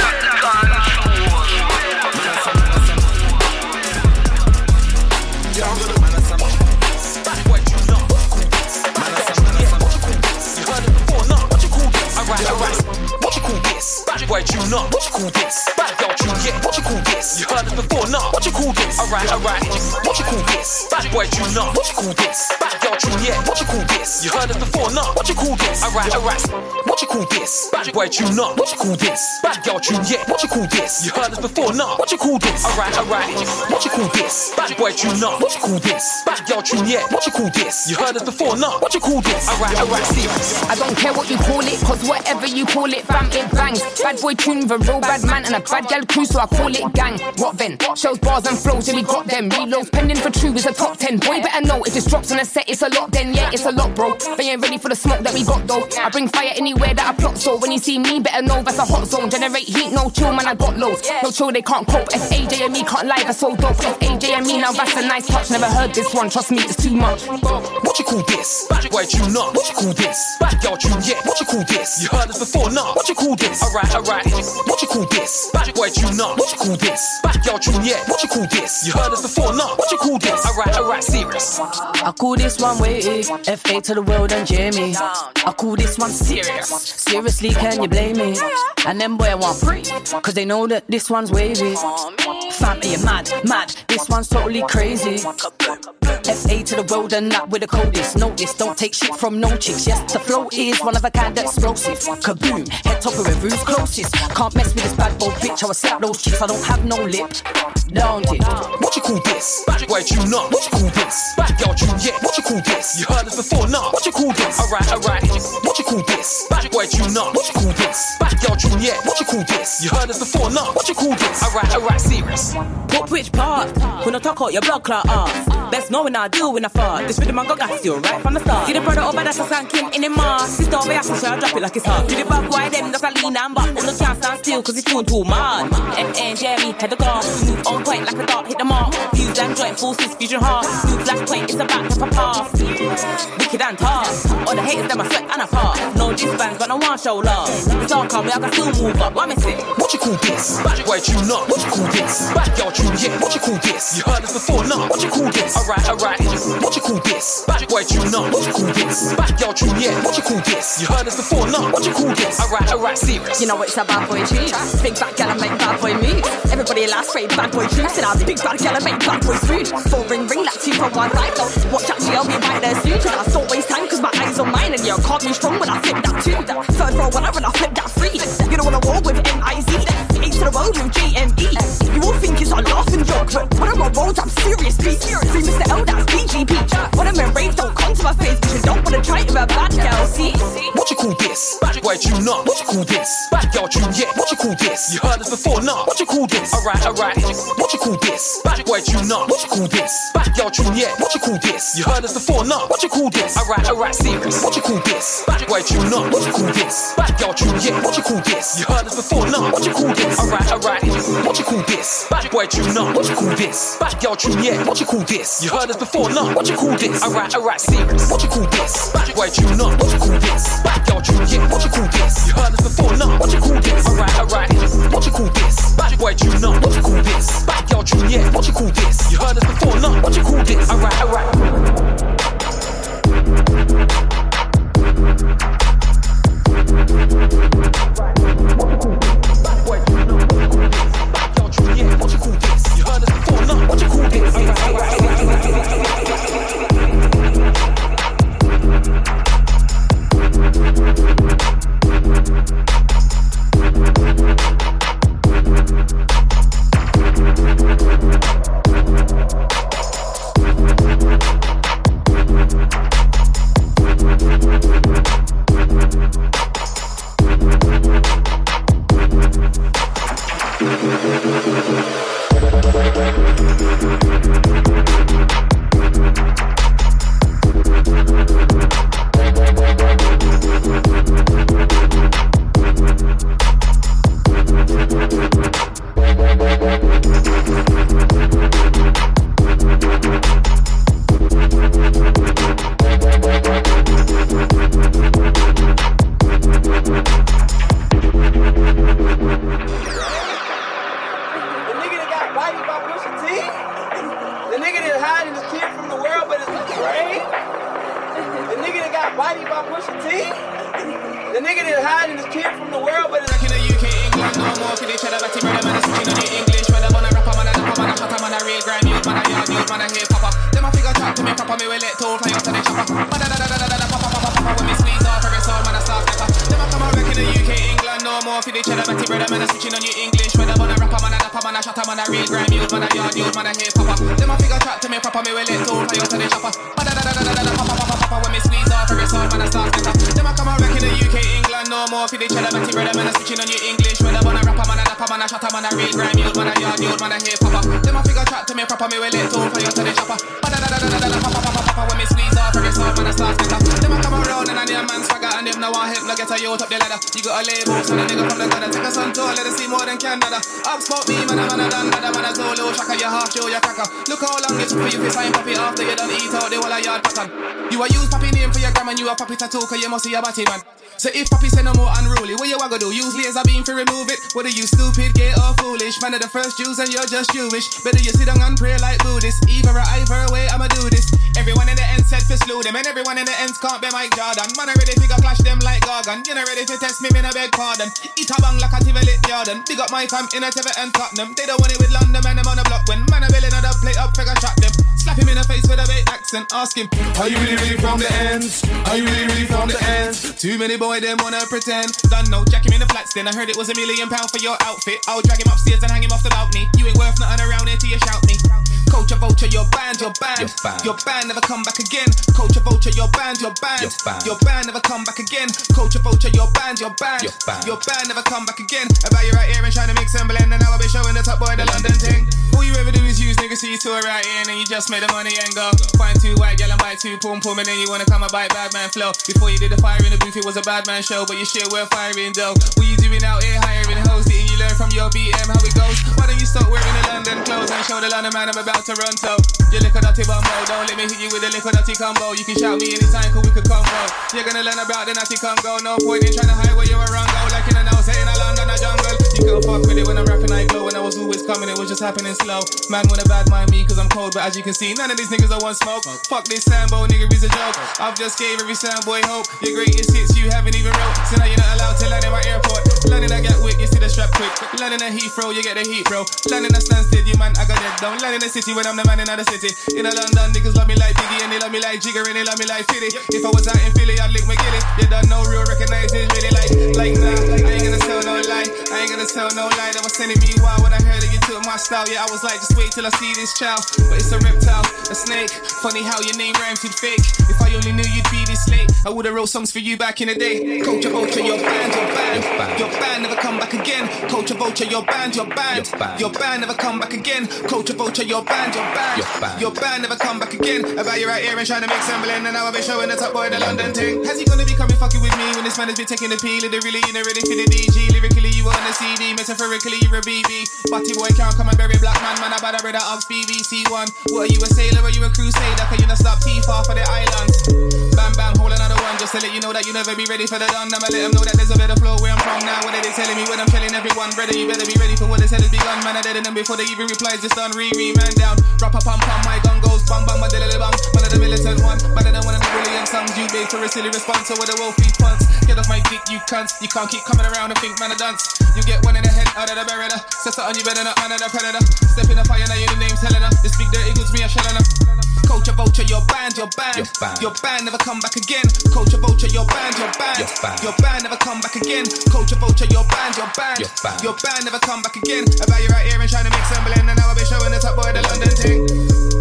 S36: This? Bad boy tune up. What you call this? Bad girl tune yeah. What you call this? You heard it before, nah. What you call this? Alright, alright. What you call this? Bad boy tune up. What you call this? Bad girl tune yeah. What you call this? You heard it before, nah. What you call this? Alright, alright. What you call this? Bad boy tune up. What you call this? Bad girl tune yeah. What you call this? You heard it before, nah. What you call this? Alright, alright. What you call this? Bad boy tune up. What you call this? Bad girl tune yeah. What you call this? You heard it before, nah. What you call this? Alright, alright. Serious.
S24: I don't care what you call it, cause whatever you call it, fam, it bangs. Bad boy tune with a real bad man and a bad gal crew, so I call it gang. What then? Shows bars and flows, yeah, we got them. Reloads pending for true is a top 10. Boy, better know if this drops on a set, it's a lot then, yeah, it's a lot, bro. They ain't ready for the smoke that we got though. I bring fire anywhere that I plot, so when you see me, better know that's a hot zone. Generate heat, no chill, man, I got loads. No chill, they can't cope. If AJ and me can't lie, that's so dope. If AJ and me, now that's a nice touch. Never heard this one, trust me, it's too much.
S36: What you call this? Bad boy tune up. What you call this? Bad girl tune yeah. What you call this? You heard us before, nah. What you call this? Alright, alright. What you call this? Bad boy tune What you call this? Tune yeah. What you call this? You heard us before, nah. What you call this? Alright, alright. Serious.
S37: I call this one wavy, FA to the world and Jamie. I call this one serious. Seriously, can you blame me? And them boy I want free, cause they know that this one's wavy. Fam, are you mad? Mad, this one's totally crazy. FA to the world and that with the coldest. Notice, don't take shit from no chicks. Yes, the flow is one of a kind explosive. Kaboom, head topper of who's closest. Can't mess with this bad boy bitch. I will slap those chicks, I don't have no lip. Don't it?
S36: What you call this? Bad boy tune up. What you call this? Bad girl tune yeah. What you call this? You heard us before, nah. What you call this? Alright, alright. What you call this? Bad boy tune up. What you call this? Bad girl tune yeah. What you call this? You heard us before, nah. What you call this? Alright, alright. Serious.
S37: Put which part? When I talk out your blood clot off. Best knowing I do when I fart. This rhythm I got gas you right from the start. See the brother over there, so sank him in the mask. Sister over here, so I drop it like it's hot. Do the bad why them, just a lean and back. And no can't stand still, cause it's doing too mad. F and Jeremy, head the car. Move on point like a dart, hit the mark. Fuse and joint, forces, fusion heart. New flash point, it's about to pop off. Wicked and tough. All the haters, them I sweat and I part. No disbands, but no one show love. It's all calm, I can still move up. What miss it?
S36: What you call this? Bad boy tune up. What you call this? Bad girl tune yeah. What you call this? You heard this before, nah. What you call this? Alright, alright. What you call this? Bad boy tune up. What you call this? Bad girl tune yeah. What you call this? You heard us before, nah. What you call this? Alright, alright. Serious.
S37: You know it's a bad boy tune. Big bad gal and make bad boy moves. Everybody last rate bad boy tunes. And I'm big bad gal and make bad boys rude. Four ring ring like two from one side. So watch out, I'll be right there soon. Cause I don't waste time cause my eyes on mine. And you caught me strong when I flip that two. Third row when I run, I flip that three. You don't wanna roll with M-I-Z. Eight to the road with J-M-E. You all think it's a laughing joke, but when I'm on roads, I'm serious.
S36: What you call this? Boy tune up. What you call this? Bad girl tune yeah. What you call this? You heard us before, nah. What you call this? Alright, alright. What you call this? Bad boy tune up. What you call this? Bad girl tune yeah. What you call this? You heard us before, nah. What you call this? Alright, alright. Serious. What you call this? Bad boy tune up. What you call this? Bad girl tune yeah. What you call this? You heard us before, nah. What you call this? Alright, alright. What you call this? Bad boy tune up. What you call this? Bad girl tune yeah. What you call this? You heard us before, nah. What you call this? Alright, alright. Serious. What you call this? Bad boy tune up. What you call this? Bad girl tune yeah. What you call call this? You heard this before, no. What you call this? Alright, alright. What you call this? Bad boy tune, no. What you call this? Bad girl tune, yeah. What you call this? You heard this before, no. What you call this? Alright, alright. You know what you call this?
S38: Back yellow junior what you call this. You heard this before, no. What you call this? Alright, The a man. So if puppy say no more unruly, what you wanna do? Use laser beam for remove it. What are you stupid, gay or foolish? Man of the first Jews and you're just Jewish. Better you sit down and pray like Buddhist. Either or either way, I'ma do this. Everyone in the end said to slew them, and everyone in the ends can't be Mike Jordan. Man, I ready to go clash them like Gargan. You know ready to test me, me no beg pardon. Eat a bang like a Tivoli Jordan. Big up my fam in a Tivoli and Tottenham. They don't want it with London, man, I'm on the block. When man, I'm billing another plate up, figure shot them. Slap him in the face with a bait accent. Ask him, Are you really, really from the ends? Are you really, really from the ends? Too many boy, them wanna pretend. Done no, jack him in the flats. Then I heard it was a million pound for your outfit. I'll drag him upstairs and hang him off the balcony. You ain't worth nothing around here till you shout me. Culture vulture, your band, your band,
S39: Your band.
S38: your band never come back again. Culture vulture, your band, your band,
S39: Your band.
S38: your band never come back again. Culture vulture, your band, your band,
S39: Your band.
S38: your band never come back again. About you right here and trying to mix and blend, and now I'll be showing the top boy the London thing. All you ever do is use niggas see you right in, and you just made the money and go. Find two white gal and buy two pum pum, and then you wanna come and bite bad man flow. Before you did the fire in the booth, it was a bad man show, but your shit worth firing though. What you doing out here hiring hoes? Didn't you learn from your BM how it goes? Why don't you stop wearing the London clothes and show the London man I'm about to run so? You lick a dirty bumbo, don't let me hit you with a lick of dirty combo. You can shout me anytime, cause we could combo. You're gonna learn about the natty Congo. No point in trying to hide where you're around, go like in a now, saying a London, a jungle. You can't fuck with it when I'm rapping, I glow. When I was always coming, it was just happening slow. Man wanna bad mind me, cause I'm cold, but as you can see, none of these niggas I want smoke. Fuck this Sambo, nigga is a joke. I've just gave every Samboy hope. Your greatest hits you haven't even wrote. So now you're not allowed to land in my airport. Landing at Gatwick, you see the strap quick. Landing at Heathrow, you get the heat, bro. Landing at Stansted, you man, I got dead down. Landing in the city when I'm the man in the city. In a London, niggas love me like Biggie and they love me like Jigga and they love me like Fitty. If I was out in Philly, I'd link McGilly. You done no real recognize this really like, like nah. I ain't gonna tell no lie. I ain't gonna tell no lie. That was sending me wild when I heard that you took my style. Yeah, I was like, just wait till I see this child. But it's a reptile, a snake. Funny how your name rhymes with fake. If I only knew you'd be this late, I would've wrote songs for you back in the day. Culture vulture, your band, your band, your band never come back again. Culture vulture, your band, your band, your band never come back again. Culture vulture, your band, your band, your band never come back again. About you right here and trying to make some blend, and now I'll be showing the top boy the London thing. Has he gonna be coming fucking with me when this man has been taking the peel? Literally, you know, ready for the DG. Lyrically, you on the CD, metaphorically, you're a BB. Butty boy can't come and bury black man, man. I better read that Ox BBC one. What are you a sailor? Are you a crusader? Can you not stop T far for the islands? Bam bam, whole another one just to let you know that you never be ready for the done. I'ma let them know that there's a better flow where I'm from now. What are they telling me when I'm telling everyone? Brother, you better be ready for what this hell has begun. Man, I dead in them before they even reply. Just done re re man down. Drop a pump pump, my gun goes bang bang, my dilly bang. One of the militant one, better than one of the brilliant songs. You bait for a silly response, so with a feet punts. Get off my dick, you cunts. You can't keep coming around and think man a dance. You get one in the head out of the beretta. Set on you better not man of the predator. Step in the fire, now you the name's Helena. This big dirty goods, me a shelling Culture vulture, your band, your band, your band, your band never come back again. Culture vulture, your band, your band, your band, your band never come back again. Culture vulture, your band, your band, your band, your band never come back again. About you right here and trying to make some blend, and now I'll be showing the top boy the London thing.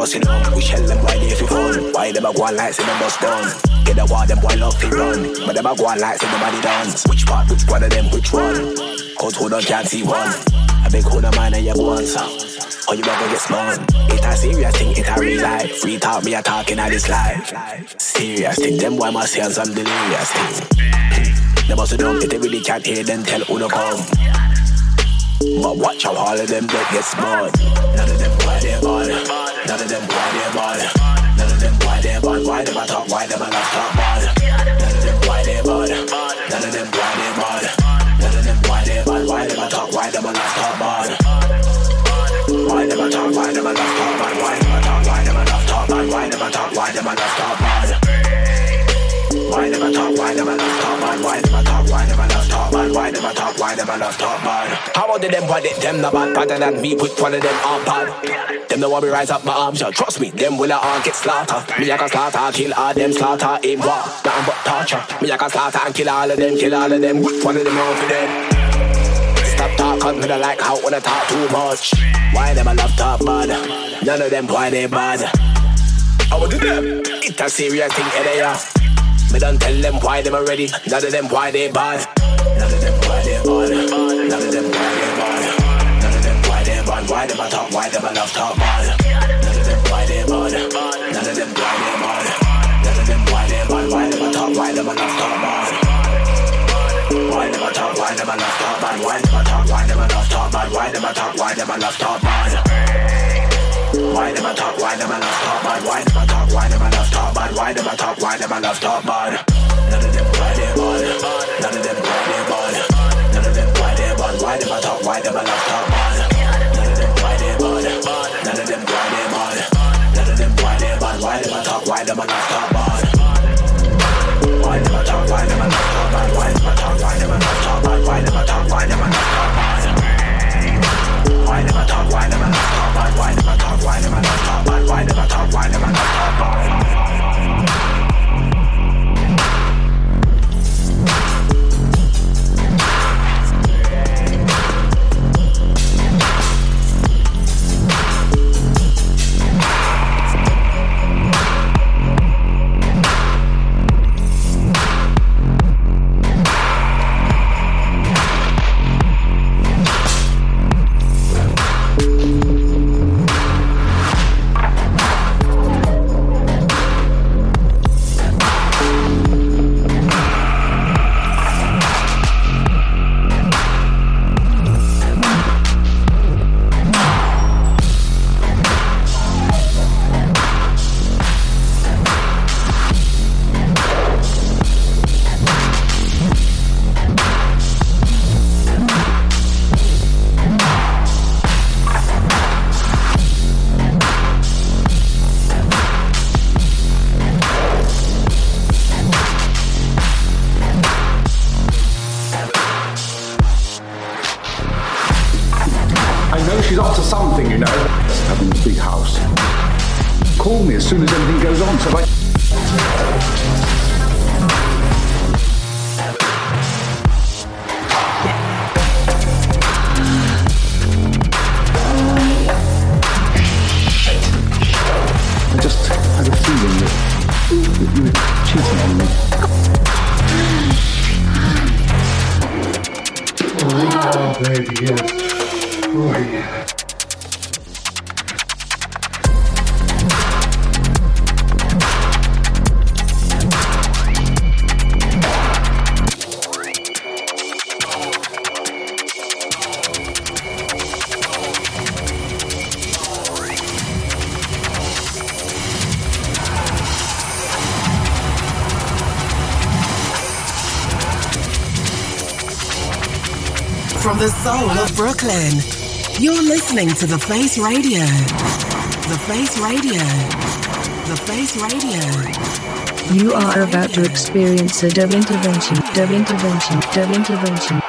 S37: Them boy them must you know. We shell them boy they fi fun Why them a go on like say them must done. Get the war them boy love fi run. But them a go on like say nobody dance Which part, which one of them, which one? Cause who don't can't see one? I beg who the man and you go so Or you never get smart. It a serious thing, it a real life. Free talk me a talking of this life. Serious thing, them boy must on some delirious thing. Them must know if they really can't hear then tell who to come. But watch how all of them get smart. None of them why they bad. None of them why they bad. None of them why they bad. Why them a talk? Why them a love talk bad? None of them why they bad. None of them why they bad. None of them why they bad. Why them a talk? Why them a love talk bad? Why them a talk? Why them a love talk bad? Why them a talk? Why them a love talk bad? Why them a talk? Why them a love talk bad? Why a talk? Why a love talk bad? How about them bad? Them no bad, better than me. Put one of them on bad. Them no want me rise up my arms. Yeah, trust me, them will not all get slaughter. Me I can slaughter, kill all them slaughter. Aim war, nothing but torture. Me I can slaughter and kill all of them, kill all of them. Which one of them out for them? Stop talking, me don't like how when I talk too much. Why them a love talk bad? None of them why they bad. I would do them. It's a serious thing, eh, yeah. Me don't tell them why them already. None of them why they bad. Why them a talk? Why them a love talk bad? None of them why they. None of them why they. None of them why they bad. Why them a talk? Why them a love talk bad? Why them a talk? Why them a love talk bad? Why them a talk? Why them a love talk bad? Why them a talk? Why them a love talk bad? Why them talk? Why them love talk bad? Why them talk? Why them love talk bad? Why them talk? Why them love talk bad? None of them why they bad. None of them why they bad. None of them why they bad. Why them a talk? Why them a love talk bad? Why them a talk? Why them a love talk bad? Why them a talk? Why them a love talk bad? Why them a talk? Why them a love talk bad? Why them a talk? Why them a love talk bad? Why them a talk? Why them a love talk bad? Why them a talk? Why them a love talk bad? Why them a talk? Why them a love talk bad?
S23: You're listening to The Face Radio. The Face Radio. The Face Radio.
S9: You are about to experience a dub intervention, dub intervention, dub intervention,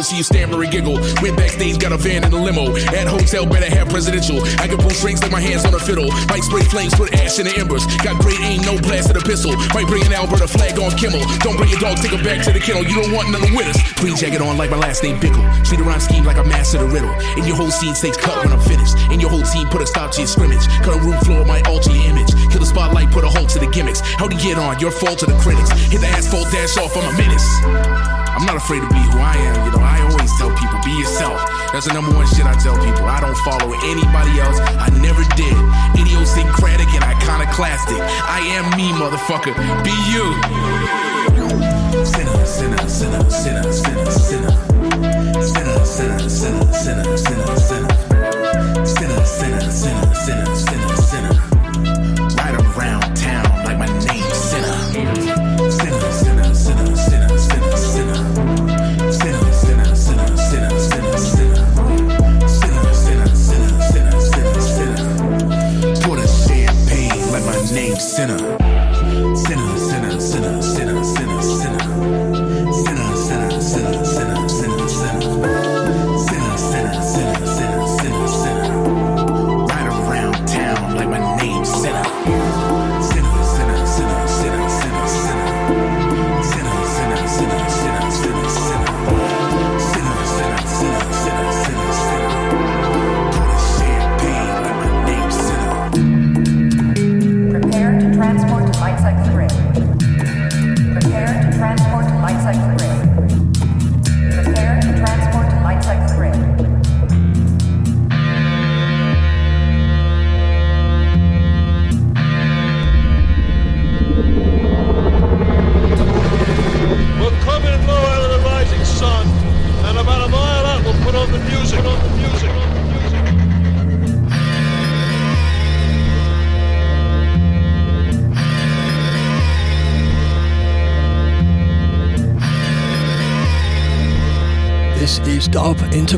S29: Detrimental. See you stammer and giggle. Went backstage, got a van and a limo. At hotel, better have presidential. I can pull strings like my hands on a fiddle. Might spray flames, put ash in the embers. Got great aim, no blast of the pistol. Might bring an Alberta flag on Kimmel. Don't bring your dog, take her back to the kennel. You don't want none with us. Green jacket on like my last name Bickle. Treat a rhyme scheme like I master a riddle. And your whole scene stays cut when I'm finished. And your whole team put a stop to your scrimmage. Cut a room floor, might alter your image. Kill the spotlight, put a halt to the gimmicks. How'd you get on? Your fault to the critics. Hit the asphalt, dash off, I'm a menace. I'm not afraid to be who I am, you know. I always tell people, be yourself. That's the number one shit I tell people. I don't follow anybody else. I never did. Idiosyncratic and iconoclastic. I am me, motherfucker. Be you. Sinner, sinner, sinner, sinner, sinner, sinner. Sinner, sinner, sinner, sinner, sinner, sinner. Sinner, sinner, sinner, sinner, sinner, sinner. Sinner,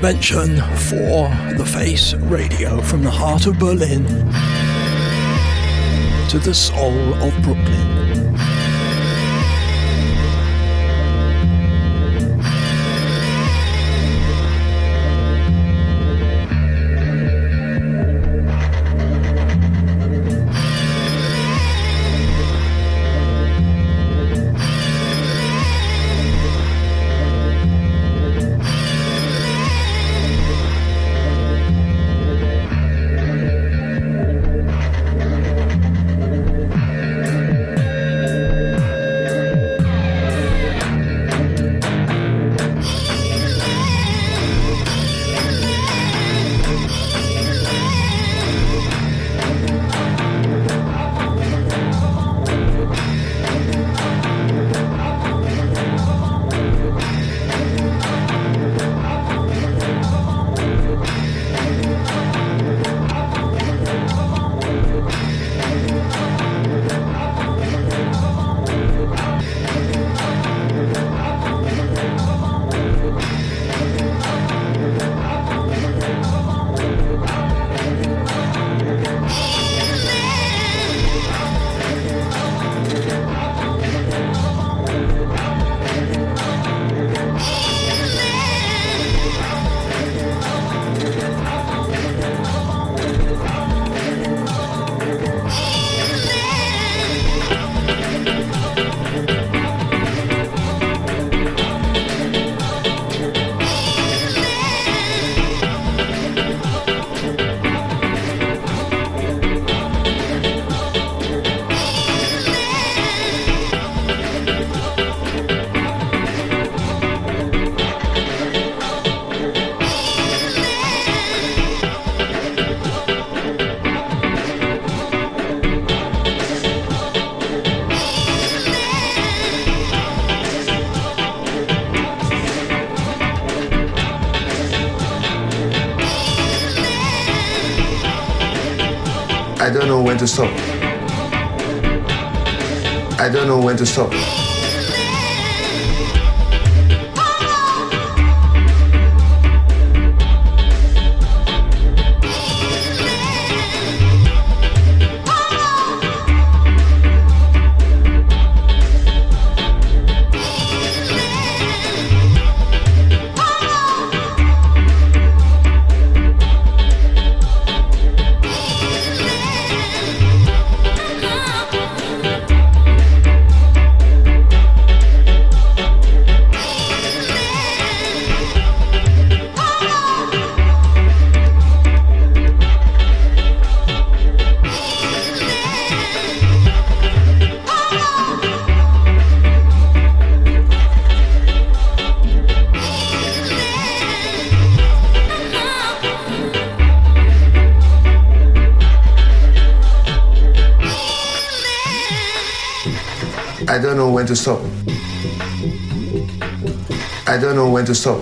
S25: Intervention for The Face Radio from the heart of Berlin to the soul of Brooklyn.
S7: To stop. I don't know when to stop. Don't know when to stop.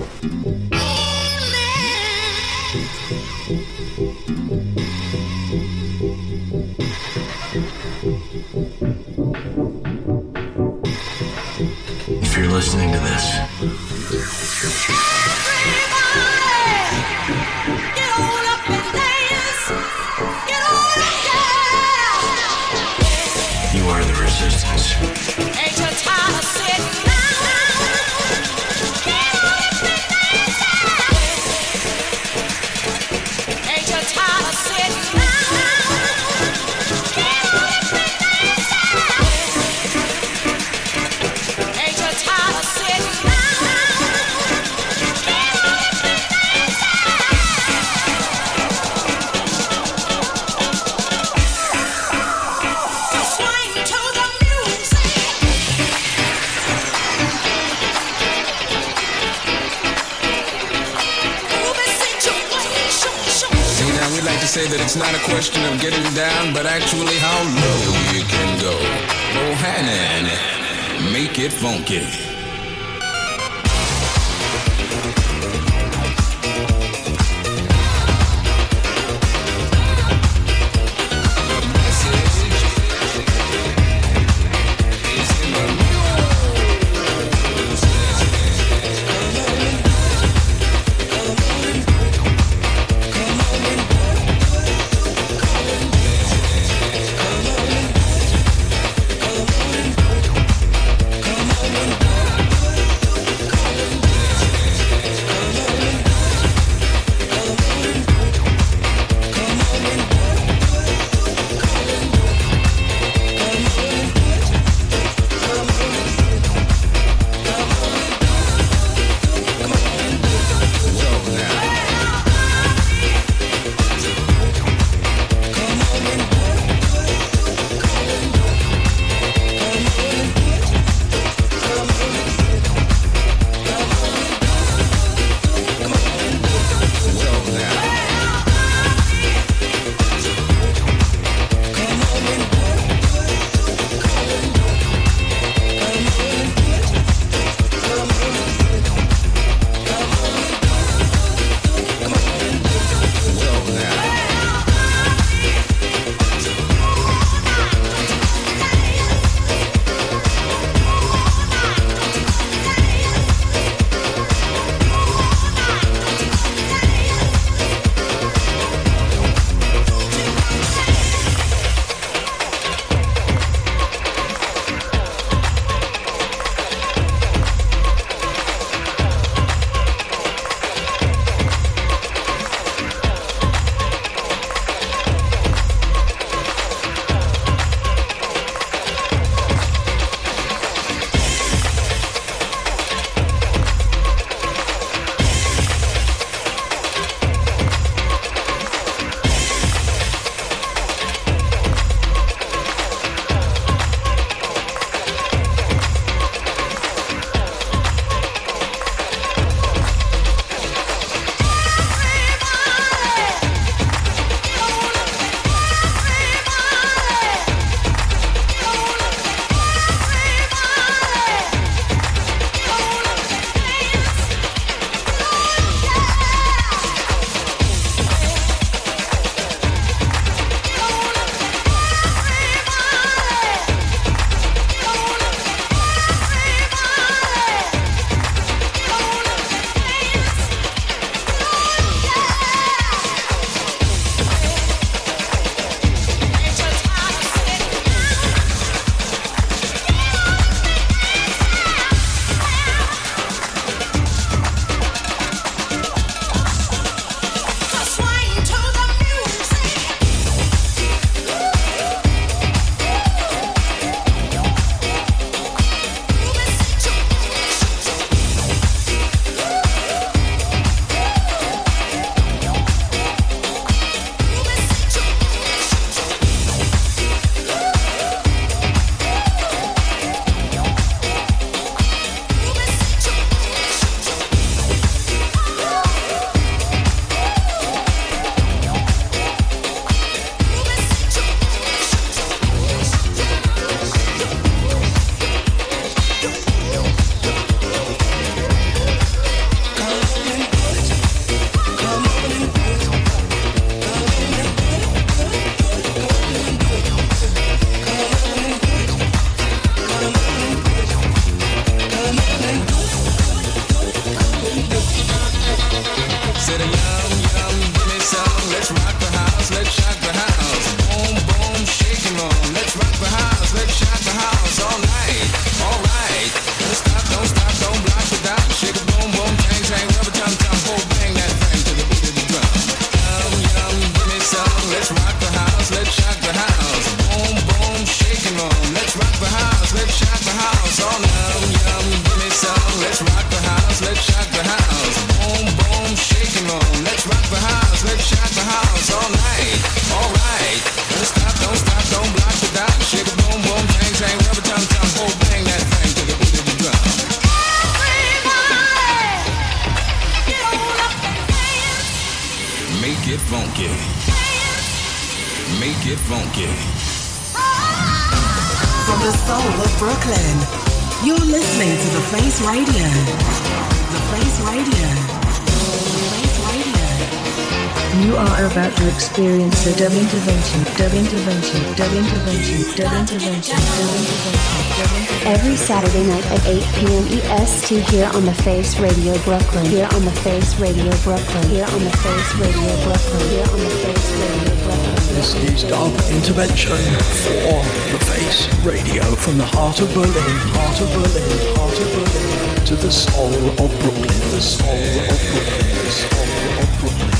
S10: EST here on the Face Radio Brooklyn. Here on the Face Radio Brooklyn. Here on the Face Radio Brooklyn. Here on the Face Radio Brooklyn.
S25: This is Dub Intervention for the Face Radio from the heart of Berlin, heart of Berlin, heart of Berlin to the soul of Brooklyn, the soul of Brooklyn, the soul of Brooklyn.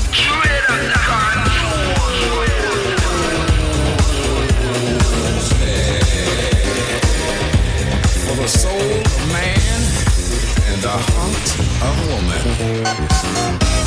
S40: For the soul of man and the heart of woman.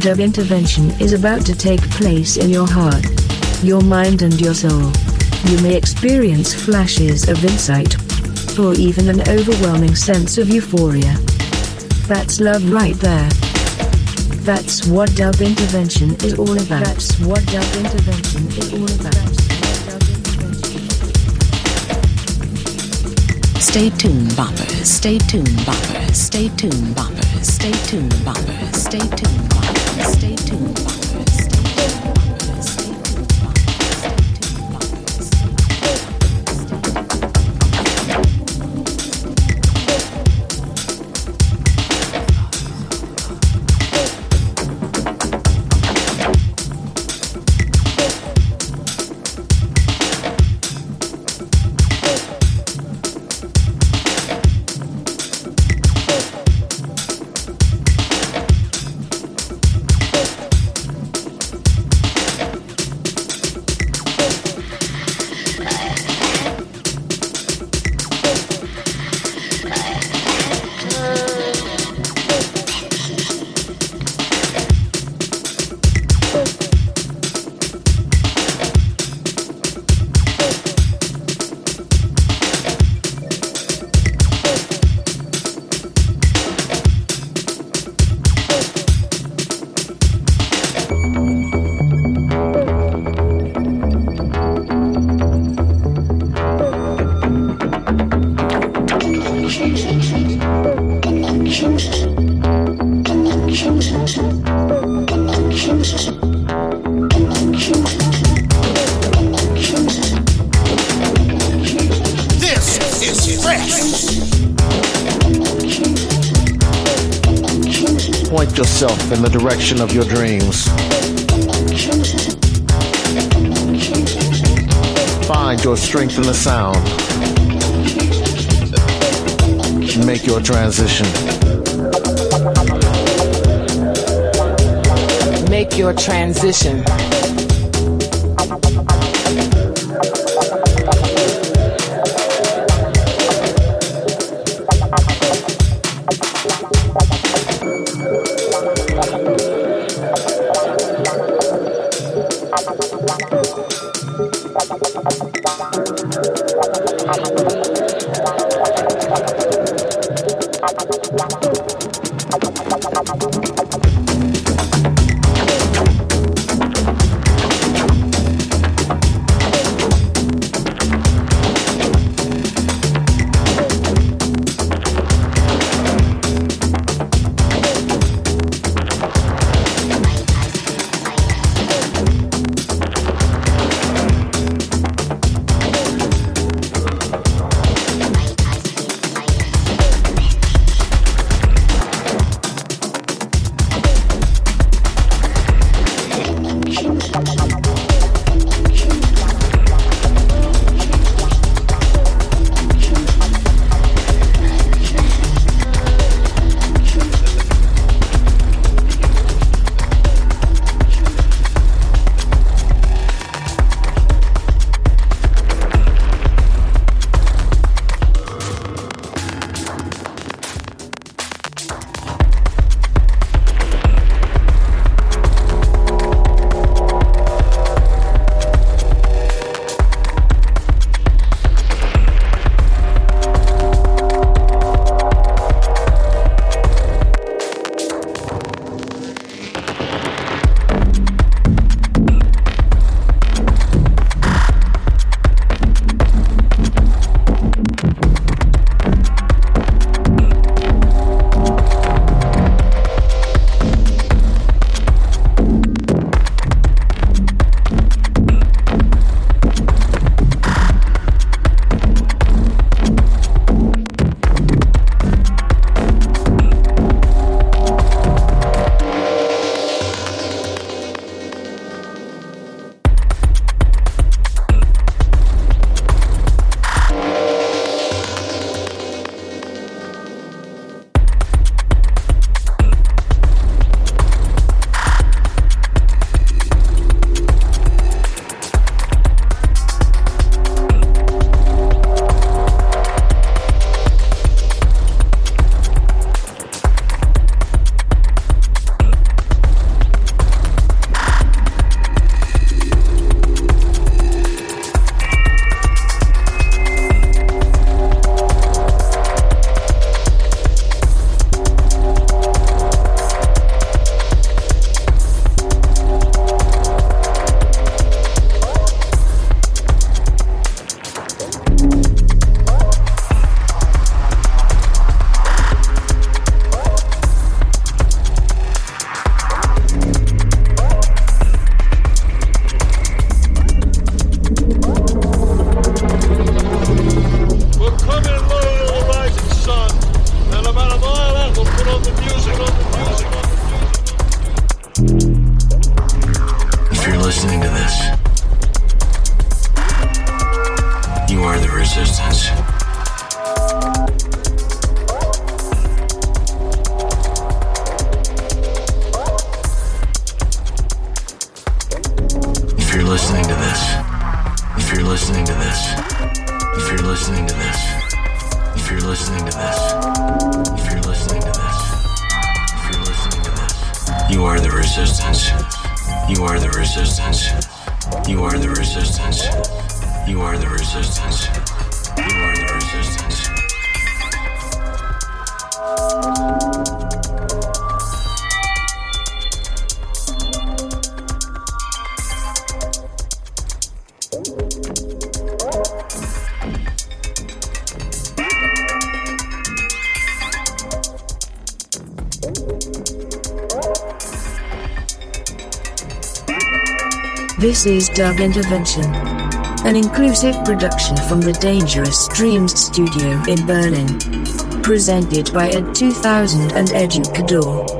S9: Dub intervention is about to take place in your heart, your mind, and your soul. You may experience flashes of insight, or even an overwhelming sense of euphoria. That's love right there. That's what dub intervention is all about. That's what dub intervention is all about.
S1: Stay tuned, boppers. Stay tuned, boppers. Stay tuned, boppers. Stay tuned, boppers. Stay tuned,
S11: This is
S4: point yourself in the direction of your dreams. Find your strength in the sound. Make your transition.
S5: Make your transition.
S9: Dub Intervention, an inclusive production from the Dangerous Dreams studio in Berlin. Presented by Ed 2000 and Educador.